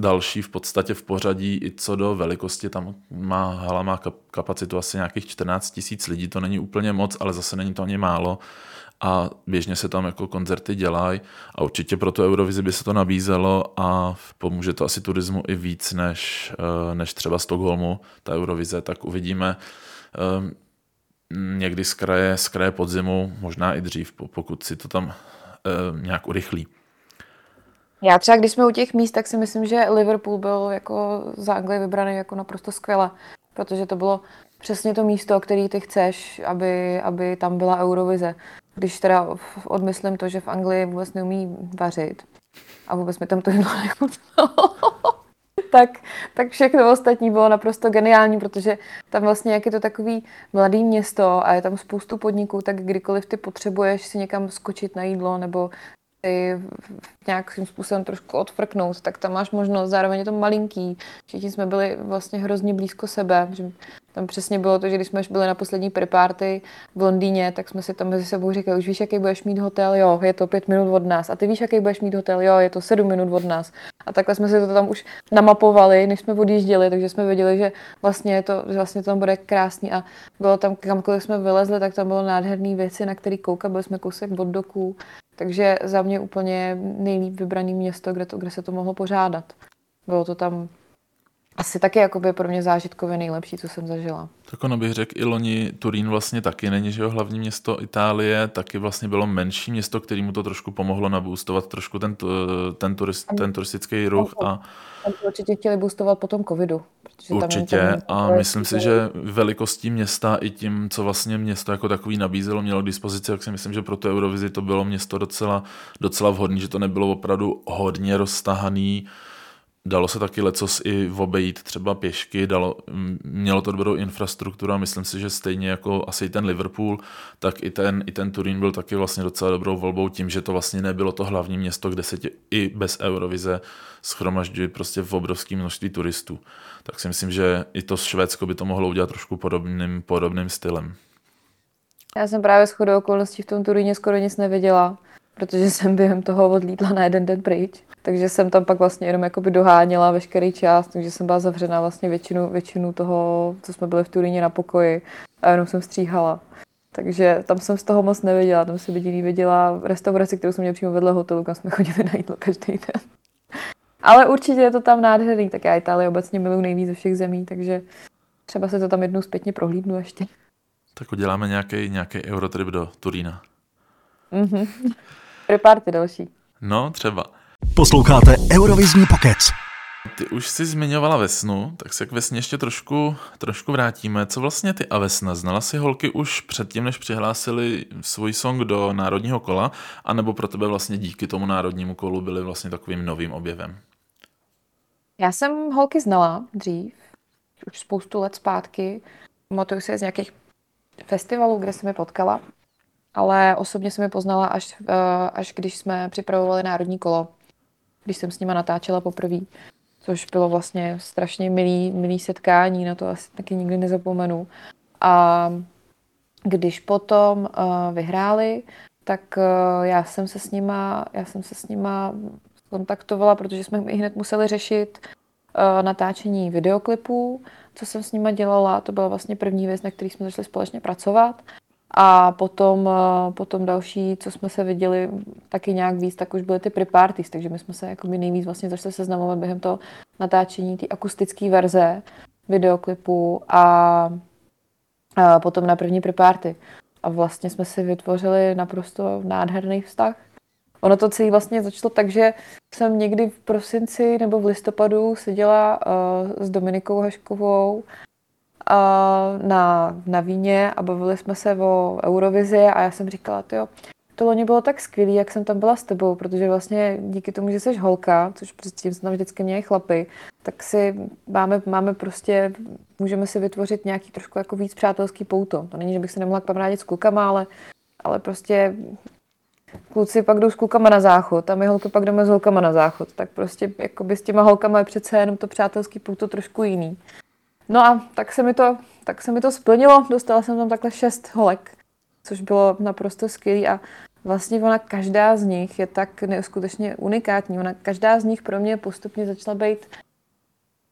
další v podstatě v pořadí i co do velikosti. Tam má hala má kapacitu asi nějakých 14 tisíc lidí, to není úplně moc, ale zase není to ani málo a běžně se tam jako koncerty dělají a určitě pro tu Eurovizi by se to nabízelo a pomůže to asi turismu i víc než, eh, než třeba Stockholmu, ta Eurovize, tak uvidíme ehm, někdy z kraje, z kraje podzimu, možná i dřív, pokud si to tam ehm, nějak urychlí. Já třeba, když jsme u těch míst, tak si myslím, že Liverpool byl jako za Anglii vybraný jako naprosto skvěle, protože to bylo přesně to místo, který ty chceš, aby, aby tam byla Eurovize. Když teda odmyslím to, že v Anglii vůbec neumí vařit a vůbec mi tam to jídlo tak, tak všechno ostatní bylo naprosto geniální, protože tam vlastně, jak je to takový mladý město a je tam spoustu podniků, tak kdykoliv ty potřebuješ si někam skočit na jídlo nebo si nějakým způsobem trošku odfrknout, tak tam máš možnost, zároveň je to malinký, všichni jsme byli vlastně hrozně blízko sebe, že tam přesně bylo to, že když jsme byli na poslední preparty v Londýně, tak jsme si tam mezi sebou říkali, už víš, jaký budeš mít hotel, jo, je to pět minut od nás. A ty víš, jaký budeš mít hotel, jo, je to sedm minut od nás. A takhle jsme si to tam už namapovali, než jsme odjížděli, takže jsme věděli, že vlastně, to, že vlastně tam bude krásný. A bylo tam, kamkoliv jsme vylezli, tak tam bylo nádherné věci, na který koukat, byli jsme kousek od doků. Takže za mě úplně nejlíp vybrané město, kde, to, kde se to mohlo pořádat. Bylo to tam asi taky jakoby pro mě zážitkově nejlepší, co jsem zažila. Tak ono bych řekl, i loni Turín vlastně taky není, že jo, hlavní město Itálie, taky vlastně bylo menší město, kterému to trošku pomohlo nabůstovat trošku ten, ten, turist, ten turistický ruch. A... určitě chtěli boostovat po tom covidu. Určitě tam a myslím si, že velikostí města i tím, co vlastně město jako takový nabízelo, mělo k dispozici, tak si myslím, že pro tu Eurovizi to bylo město docela, docela vhodné, že to nebylo opravdu hodně roztahaný, Dalo se taky lecos i obejít třeba pěšky, dalo, mělo to dobrou infrastrukturu a myslím si, že stejně jako asi ten Liverpool, tak i ten, i ten Turín byl taky vlastně docela dobrou volbou tím, že to vlastně nebylo to hlavní město, kde se tě i bez Eurovize schromažďuje prostě v obrovském množství turistů. Tak si myslím, že i to Švédsko by to mohlo udělat trošku podobným, podobným stylem. Já jsem právě shodou okolností v tom Turíně skoro nic neviděla, protože jsem během toho odlítla na jeden den pryč. Takže jsem tam pak vlastně jenom jakoby doháněla veškerý čas, takže jsem byla zavřená vlastně většinu, většinu toho, co jsme byli v Turíně na pokoji a jenom jsem stříhala. Takže tam jsem z toho moc neviděla, tam jsem jediný viděla restauraci, kterou jsem měla přímo vedle hotelu, kam jsme chodili na jídlo každý den. Ale určitě je to tam nádherný, tak já Itálii obecně miluji nejvíc ze všech zemí, takže třeba se to tam jednou zpětně prohlídnu ještě. Tak uděláme nějaký, nějaký eurotrip do Turína. Mhm. Reparty další. No, třeba. Posloucháte Eurovizní pokec. Ty už jsi zmiňovala Vesnu, tak se k Vesně ještě trošku, trošku vrátíme. Co vlastně ty a Vesna? Znala si holky už předtím, než přihlásili svůj song do národního kola, anebo pro tebe vlastně díky tomu národnímu kolu byly vlastně takovým novým objevem? Já jsem holky znala dřív, už spoustu let zpátky. Pamatuju si z nějakých festivalů, kde jsem je potkala, ale osobně jsem je poznala až, eh, až když jsme připravovali národní kolo, když jsem s nima natáčela poprvé, což bylo vlastně strašně milý, milý setkání, na to asi taky nikdy nezapomenu. A když potom uh, vyhráli, tak uh, já jsem se s nima, já jsem se s nima kontaktovala, protože jsme i hned museli řešit uh, natáčení videoklipů, co jsem s nima dělala. To byla vlastně první věc, na který jsme začali společně pracovat. A potom, uh, potom další, co jsme se viděli taky nějak víc, tak už byly ty pre-parties, takže my jsme se jako nejvíc vlastně začali seznamovat během toho natáčení té akustické verze videoklipu a, a potom na první pre-party. A vlastně jsme si vytvořili naprosto nádherný vztah. Ono to celé vlastně začalo tak, že jsem někdy v prosinci nebo v listopadu seděla uh, s Dominikou Haškovou na, na víně a bavili jsme se o Eurovizi a já jsem říkala, jo, to loni bylo tak skvělé, jak jsem tam byla s tebou, protože vlastně díky tomu, že jsi holka, což předtím jsme tam vždycky měli chlapy, tak si máme, máme prostě, můžeme si vytvořit nějaký trošku jako víc přátelský pouto. To není, že bych se nemohla kamarádit s klukama, ale, ale prostě kluci pak jdou s klukama na záchod a my holky pak jdeme s holkama na záchod. Tak prostě jakoby s těma holkama je přece jenom to přátelský pouto trošku jiný. No a tak se mi to, tak se mi to splnilo, dostala jsem tam takhle šest holek, což bylo naprosto skvělé a vlastně ona každá z nich je tak neskutečně unikátní. Ona každá z nich pro mě postupně začala být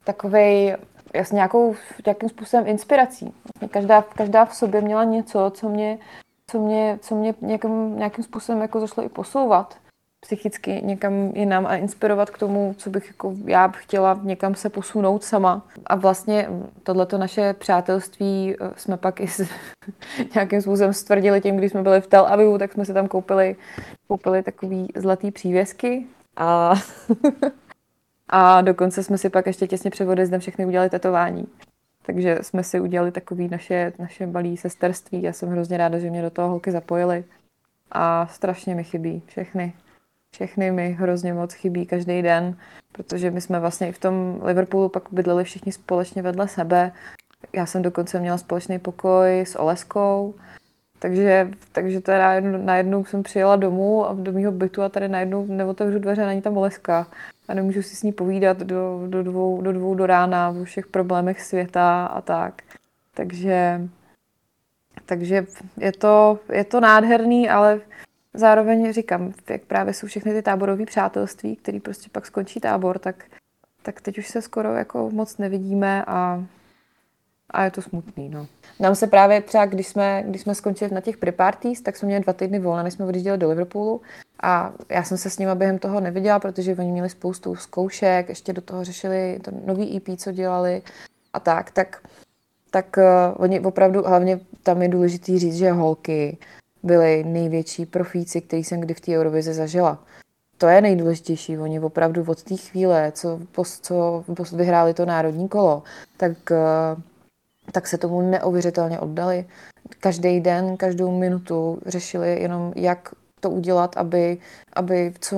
takovej jasně nějakou, nějakým způsobem inspirací. Vlastně každá, každá v sobě měla něco, co mě co mě, co mě nějakým, nějakým způsobem jako zašlo i posouvat psychicky někam jinam a inspirovat k tomu, co bych jako já chtěla někam se posunout sama. A vlastně tohleto naše přátelství eh, jsme pak i s, nějakým způsobem stvrdili tím, když jsme byli v Tel Avivu, tak jsme si tam koupili, koupili takový zlatý přívěsky a, a dokonce jsme si pak ještě těsně před odjezdem všechny udělali tetování. Takže jsme si udělali takový naše, naše malé sesterství. Já jsem hrozně ráda, že mě do toho holky zapojily. A strašně mi chybí všechny. Všechny mi hrozně moc chybí každý den, protože my jsme vlastně i v tom Liverpoolu pak bydleli všichni společně vedle sebe. Já jsem dokonce měla společný pokoj s Oleskou, takže, takže teda najednou, jsem přijela domů a do mého bytu a tady najednou neotevřu dveře, není tam Oleska a nemůžu si s ní povídat do, do, dvou, do dvou do rána o všech problémech světa a tak. Takže, takže je, to, je to nádherný, ale zároveň říkám, jak právě jsou všechny ty táborové přátelství, které prostě pak skončí tábor, tak, tak teď už se skoro jako moc nevidíme a, a je to smutný. No. Nám se právě třeba, když jsme, když jsme skončili na těch pre-parties, tak jsme měli dva týdny volna, než jsme odjížděli do Liverpoolu a já jsem se s nimi během toho neviděla, protože oni měli spoustu zkoušek, ještě do toho řešili to nový EP, co dělali a tak, tak, tak uh, oni opravdu, hlavně tam je důležitý říct, že holky byly největší profíci, který jsem kdy v té Eurovizi zažila. To je nejdůležitější. Oni opravdu od té chvíle, co, co vyhráli to národní kolo, tak uh, tak se tomu neuvěřitelně oddali. Každý den, každou minutu řešili jenom, jak to udělat, aby, aby, co,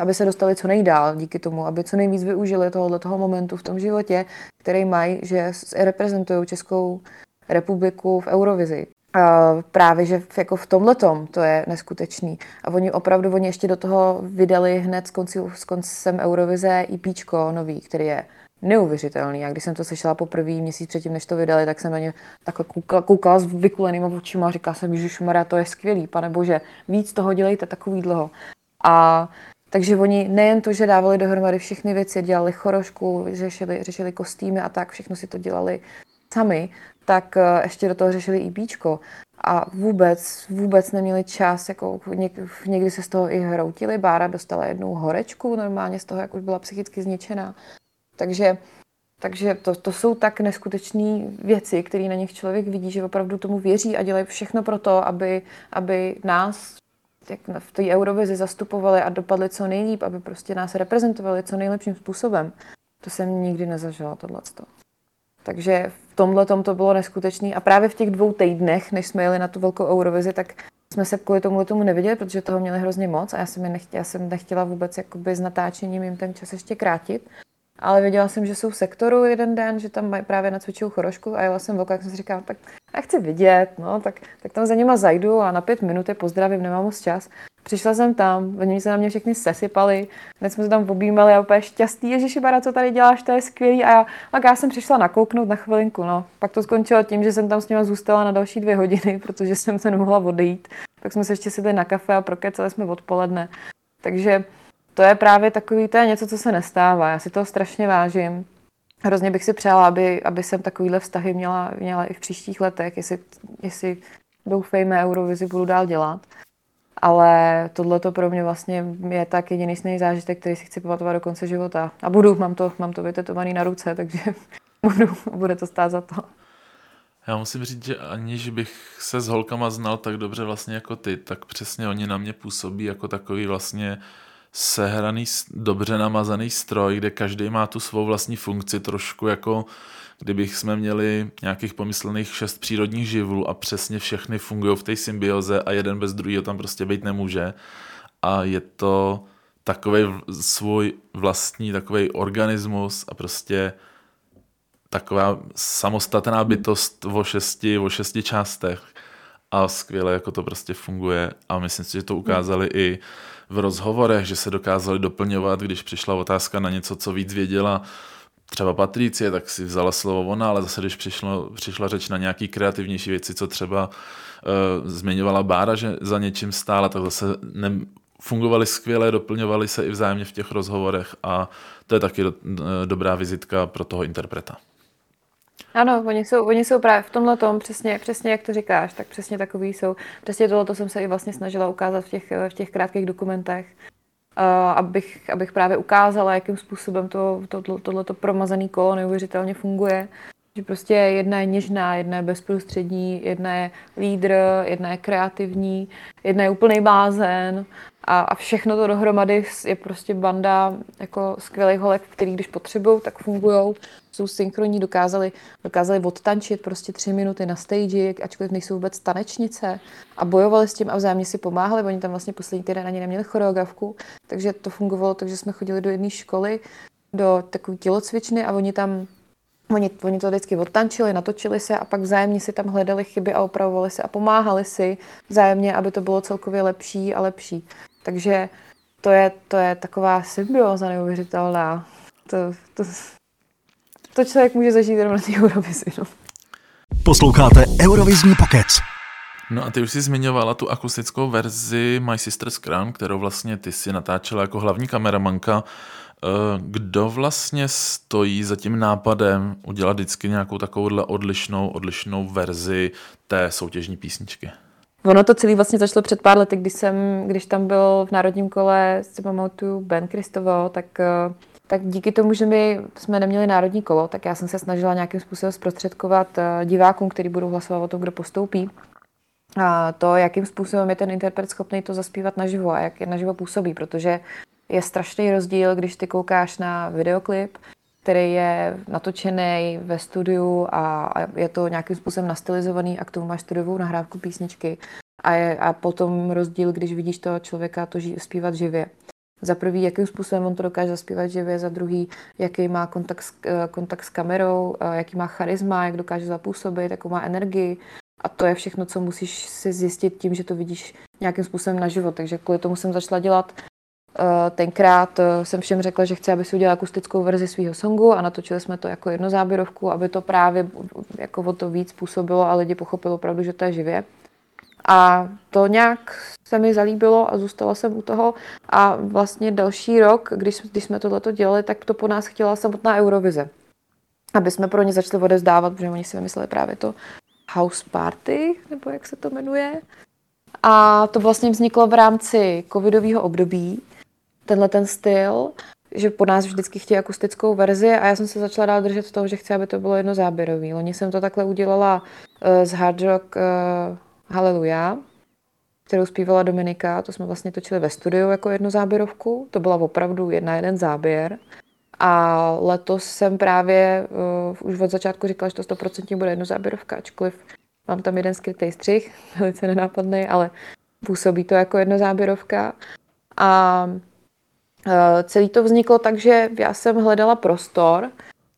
aby se dostali co nejdál díky tomu, aby co nejvíc využili tohoto toho momentu v tom životě, který mají, že reprezentují Českou republiku v Eurovizi. A právě, že jako v tomhletom to je neskutečný. A oni opravdu, oni ještě do toho vydali hned s, konci, s koncem Eurovize EPčko nový, který je neuvěřitelný. A když jsem to slyšela poprvé měsíc předtím, než to vydali, tak jsem na ně takhle koukala, koukala s vykulenýma očima a říkala jsem, že Maria, to je skvělý, pane bože, víc toho dělejte takový dlouho. A takže oni nejen to, že dávali dohromady všechny věci, dělali chorošku, řešili, řešili kostýmy a tak, všechno si to dělali sami, tak eh, ještě do toho řešili i bíčko. A vůbec, vůbec neměli čas, jako někdy se z toho i hroutili. Bára dostala jednou horečku normálně z toho, jak už byla psychicky zničená. Takže, takže to, to jsou tak neskutečné věci, které na nich člověk vidí, že opravdu tomu věří a dělají všechno pro to, aby, aby nás jak v té Eurovizi zastupovali a dopadli co nejlíp, aby prostě nás reprezentovali co nejlepším způsobem. To jsem nikdy nezažila, tohle. Takže tomhle tom to bylo neskutečné. A právě v těch dvou týdnech, než jsme jeli na tu velkou Eurovizi, tak jsme se kvůli tomu tomu neviděli, protože toho měli hrozně moc a já jsem, nechtěla, já jsem nechtěla vůbec jakoby s natáčením jim ten čas ještě krátit. Ale věděla jsem, že jsou v sektoru jeden den, že tam mají právě cvičou chorošku a jela jsem velkou, jak jsem si říkala, tak já chci vidět, no, tak, tak tam za nima zajdu a na pět minut je pozdravím, nemám moc čas. Přišla jsem tam, oni se na mě všechny sesypali, hned jsme se tam objímali a úplně šťastný, Ježiši Bara, co tady děláš, to je skvělý. A já, a já jsem přišla nakouknout na chvilinku, no. Pak to skončilo tím, že jsem tam s nimi zůstala na další dvě hodiny, protože jsem se nemohla odejít. Tak jsme se ještě sedli na kafe a prokecali jsme odpoledne. Takže to je právě takový, to je něco, co se nestává. Já si toho strašně vážím. Hrozně bych si přála, aby, aby jsem takovýhle vztahy měla, měla i v příštích letech, jestli, jestli doufejme Eurovizi budu dál dělat. Ale tohle to pro mě vlastně je tak jediný zážitek, který si chci pamatovat do konce života. A budu, mám to, mám to vytetovaný na ruce, takže budu, bude to stát za to. Já musím říct, že aniž bych se s holkama znal tak dobře vlastně jako ty, tak přesně oni na mě působí jako takový vlastně sehraný, dobře namazaný stroj, kde každý má tu svou vlastní funkci, trošku jako kdybych jsme měli nějakých pomyslných šest přírodních živlů a přesně všechny fungují v té symbioze a jeden bez druhého tam prostě být nemůže. A je to takový svůj vlastní takový organismus a prostě taková samostatná bytost o šesti, o šesti částech a skvěle jako to prostě funguje a myslím si, že to ukázali i v rozhovorech, že se dokázali doplňovat, když přišla otázka na něco, co víc věděla třeba Patricie, tak si vzala slovo ona, ale zase když přišlo, přišla řeč na nějaký kreativnější věci, co třeba uh, zmiňovala Bára, že za něčím stála, tak zase ne, fungovali skvěle, doplňovali se i vzájemně v těch rozhovorech a to je taky do, dobrá vizitka pro toho interpreta. Ano, oni jsou, oni jsou právě v tomhle tom, přesně, přesně jak to říkáš, tak přesně takový jsou. Přesně tohle jsem se i vlastně snažila ukázat v těch, v těch krátkých dokumentech, uh, abych, abych právě ukázala, jakým způsobem to, to, to, tohleto promazané kolo neuvěřitelně funguje. Že prostě jedna je něžná, jedna je bezprostřední, jedna je lídr, jedna je kreativní, jedna je úplný blázen a, a všechno to dohromady je prostě banda jako skvělých holek, který když potřebují, tak fungují, jsou synchronní, dokázali, dokázali odtančit prostě tři minuty na stage, ačkoliv nejsou vůbec tanečnice. A bojovali s tím a vzájemně si pomáhali, oni tam vlastně poslední týden ani neměli choreografku, takže to fungovalo takže jsme chodili do jedné školy, do takové tělocvičny a oni tam Oni, oni to vždycky odtančili, natočili se a pak vzájemně si tam hledali chyby a opravovali se a pomáhali si vzájemně, aby to bylo celkově lepší a lepší. Takže to je, to je taková symbioza neuvěřitelná. To, to, to člověk může zažít jenom na té Eurovizi. No. Posloucháte Eurovizní pokec. No a ty už jsi zmiňovala tu akustickou verzi My Sister's Crown, kterou vlastně ty si natáčela jako hlavní kameramanka. Eh, kdo vlastně stojí za tím nápadem udělat vždycky nějakou takovouhle odlišnou, odlišnou verzi té soutěžní písničky? Ono to celé vlastně začalo před pár lety, když, jsem, když tam byl v národním kole, si pamatuju, Ben Kristovo, tak, eh, tak díky tomu, že my jsme neměli národní kolo, tak já jsem se snažila nějakým způsobem zprostředkovat eh, divákům, kteří budou hlasovat o tom, kdo postoupí. A to, jakým způsobem je ten interpret schopný to zaspívat naživo a jak je naživo působí, protože je strašný rozdíl, když ty koukáš na videoklip, který je natočený ve studiu a je to nějakým způsobem nastylizovaný a k tomu máš studiovou nahrávku písničky a, je, a potom rozdíl, když vidíš toho člověka to ži, zpívat živě. Za prvý, jakým způsobem on to dokáže zaspívat živě, za druhý, jaký má kontakt s, eh, kontakt s kamerou, eh, jaký má charisma, jak dokáže zapůsobit, jakou má energii. A to je všechno, co musíš si zjistit tím, že to vidíš nějakým způsobem na život. Takže kvůli tomu jsem začala dělat tenkrát jsem všem řekla, že chci, aby si udělala akustickou verzi svého songu a natočili jsme to jako jednozáběrovku, aby to právě jako o to víc působilo a lidi pochopili opravdu, že to je živě. A to nějak se mi zalíbilo a zůstala jsem u toho. A vlastně další rok, když, když jsme tohleto dělali, tak to po nás chtěla samotná Eurovize. Aby jsme pro ně začali odezdávat, protože oni si vymysleli právě to House Party, nebo jak se to jmenuje. A to vlastně vzniklo v rámci covidového období, tenhle ten styl, že po nás vždycky chtějí akustickou verzi a já jsem se začala dál držet toho, že chci, aby to bylo jedno záběrový. Loni jsem to takhle udělala uh, z Hard Rock uh, Haleluja, kterou zpívala Dominika, to jsme vlastně točili ve studiu jako jednu záběrovku, to byla opravdu jedna jeden záběr. A letos jsem právě uh, už od začátku říkala, že to 100% bude jedno záběrovka, ačkoliv mám tam jeden skrytý střih, velice nenápadný, ale působí to jako jedno záběrovka. A celý to vzniklo tak, že já jsem hledala prostor,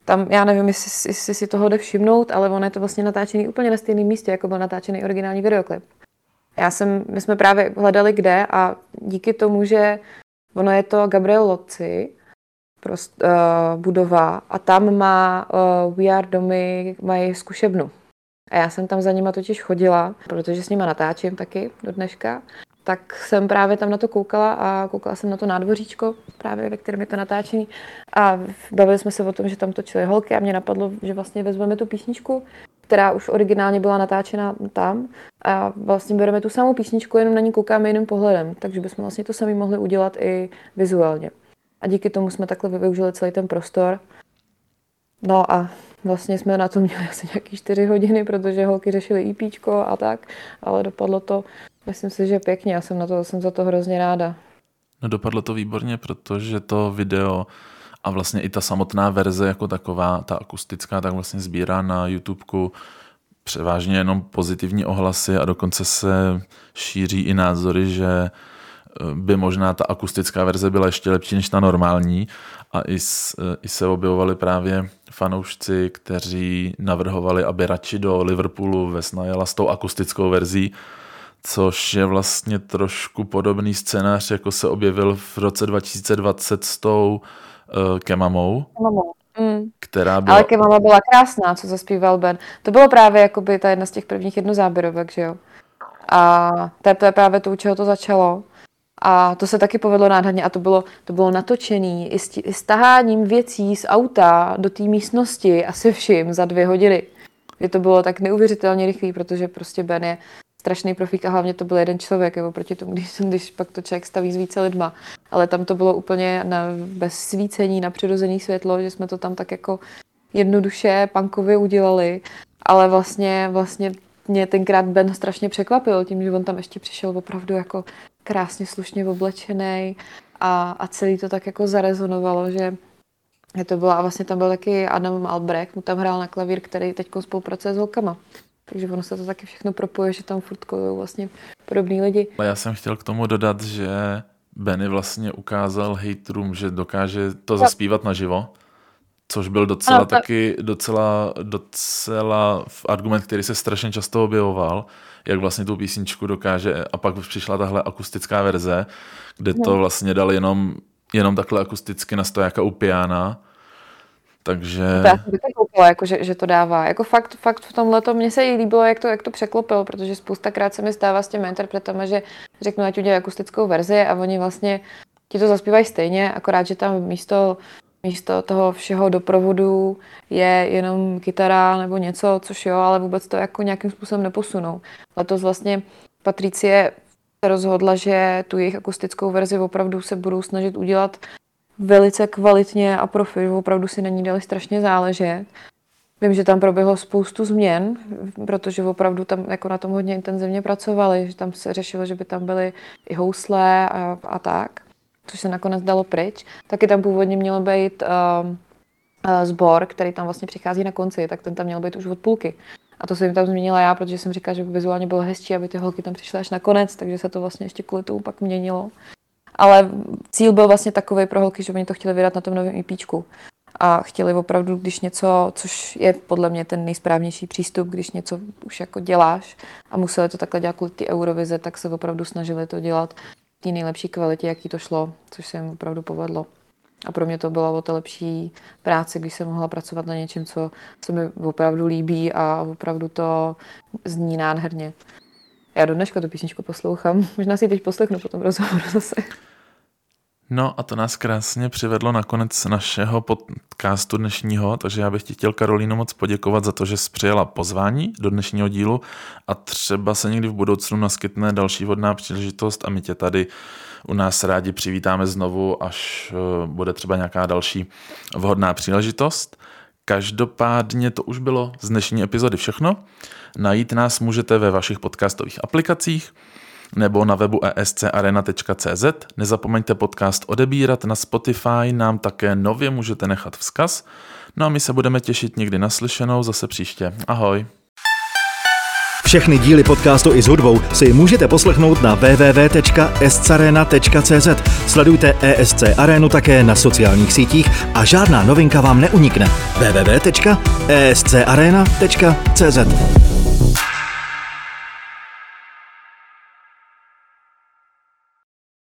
tam, já nevím, jestli, jestli si toho jde všimnout, ale ono je to vlastně natáčený úplně na stejném místě, jako byl natáčený originální videoklip. Já jsem, my jsme právě hledali kde a díky tomu, že ono je to Gabriel Loci, prost, uh, budova a tam má uh, VR domy, mají zkušebnu. A já jsem tam za nima totiž chodila, protože s nima natáčím taky do dneška tak jsem právě tam na to koukala a koukala jsem na to nádvoříčko, právě ve kterém je to natáčení a bavili jsme se o tom, že tam točily holky a mě napadlo, že vlastně vezmeme tu písničku, která už originálně byla natáčena tam a vlastně bereme tu samou písničku, jenom na ní koukáme jiným pohledem, takže bychom vlastně to sami mohli udělat i vizuálně. A díky tomu jsme takhle využili celý ten prostor. No a vlastně jsme na to měli asi nějaký čtyři hodiny, protože holky řešily IP e a tak, ale dopadlo to Myslím si, že pěkně, já jsem, na to, jsem za to hrozně ráda. No dopadlo to výborně, protože to video a vlastně i ta samotná verze jako taková, ta akustická, tak vlastně sbírá na YouTubeku převážně jenom pozitivní ohlasy a dokonce se šíří i názory, že eh, by možná ta akustická verze byla ještě lepší než ta normální a i, eh, i se objevovali právě fanoušci, kteří navrhovali, aby radši do Liverpoolu Vesna jela s tou akustickou verzí, což je vlastně trošku podobný scénář, jako se objevil v roce 2020 s tou uh, Kemamou. Kemamou. Mm. Která byla... Ale Kemama byla krásná, co zaspíval Ben. To bylo právě jakoby ta jedna z těch prvních jednozáběrovek, že jo? A to je, právě to, u čeho to začalo. A to se taky povedlo nádherně a to bylo, to bylo natočené i s, i s taháním věcí z auta do té místnosti a se vším za dvě hodiny. Je to bylo tak neuvěřitelně rychlý, protože prostě Ben je strašný profík a hlavně to byl jeden člověk, jako proti tomu, když, když pak to člověk staví s více lidma. Ale tam to bylo úplně na, bez svícení, na přirozený světlo, že jsme to tam tak jako jednoduše pankově udělali, ale vlastně, vlastně mě tenkrát Ben strašně překvapil tím, že on tam ještě přišel opravdu jako krásně slušně oblečený a, a celý to tak jako zarezonovalo, že to bylo, a vlastně tam byl taky Adam Albrecht, mu tam hrál na klavír, který teď spolupracuje s holkama. Takže ono se to taky všechno propoje, že tam furt vlastně podobní lidi. Já jsem chtěl k tomu dodat, že Benny vlastně ukázal haterům, že dokáže to zaspívat naživo, což byl docela ano, taky docela, docela argument, který se strašně často objevoval, jak vlastně tu písničku dokáže a pak přišla tahle akustická verze, kde to vlastně dal jenom, jenom takhle akusticky na stojáka u piana takže... Já jsem koukala, jako, že, že, to dává. Jako fakt, fakt v tomhle to mně se i líbilo, jak to, jak to překlopil, protože spoustakrát se mi stává s těmi interpretama, že řeknu, ať udělají akustickou verzi a oni vlastně ti to zaspívají stejně, akorát, že tam místo, místo toho všeho doprovodu je jenom kytara nebo něco, což jo, ale vůbec to jako nějakým způsobem neposunou. Letos vlastně Patricie se rozhodla, že tu jejich akustickou verzi opravdu se budou snažit udělat velice kvalitně a profi, opravdu si na ní dali strašně záležet. Vím, že tam proběhlo spoustu změn, protože opravdu tam jako na tom hodně intenzivně pracovali, že tam se řešilo, že by tam byly i housle a, a tak, což se nakonec dalo pryč. Taky tam původně mělo být uh, uh, sbor, který tam vlastně přichází na konci, tak ten tam měl být už od půlky. A to jsem tam změnila já, protože jsem říkala, že by vizuálně bylo hezčí, aby ty holky tam přišly až na konec, takže se to vlastně ještě kvůli tomu pak měnilo. Ale cíl byl vlastně takový pro holky, že oni to chtěli vydat na tom novém IPčku. A chtěli opravdu, když něco, což je podle mě ten nejsprávnější přístup, když něco už jako děláš a museli to takhle dělat kvůli ty Eurovize, tak se opravdu snažili to dělat té nejlepší kvalitě, jaký to šlo, což se jim opravdu povedlo. A pro mě to bylo o to lepší práce, když jsem mohla pracovat na něčem, co se mi opravdu líbí a opravdu to zní nádherně. Já do dneška tu písničku poslouchám. Možná si ji teď poslechnu po tom rozhovoru zase. No a to nás krásně přivedlo na konec našeho podcastu dnešního, takže já bych ti chtěl Karolínu moc poděkovat za to, že jsi přijela pozvání do dnešního dílu a třeba se někdy v budoucnu naskytne další vodná příležitost a my tě tady u nás rádi přivítáme znovu, až eh, bude třeba nějaká další vhodná příležitost. Každopádně to už bylo z dnešní epizody všechno. Najít nás můžete ve vašich podcastových aplikacích nebo na webu escarena.cz. Nezapomeňte podcast odebírat na Spotify, nám také nově můžete nechat vzkaz. No a my se budeme těšit někdy naslyšenou zase příště. Ahoj. Všechny díly podcastu i s hudbou si můžete poslechnout na www.escarena.cz. Sledujte ESC Arenu také na sociálních sítích a žádná novinka vám neunikne. www.escarena.cz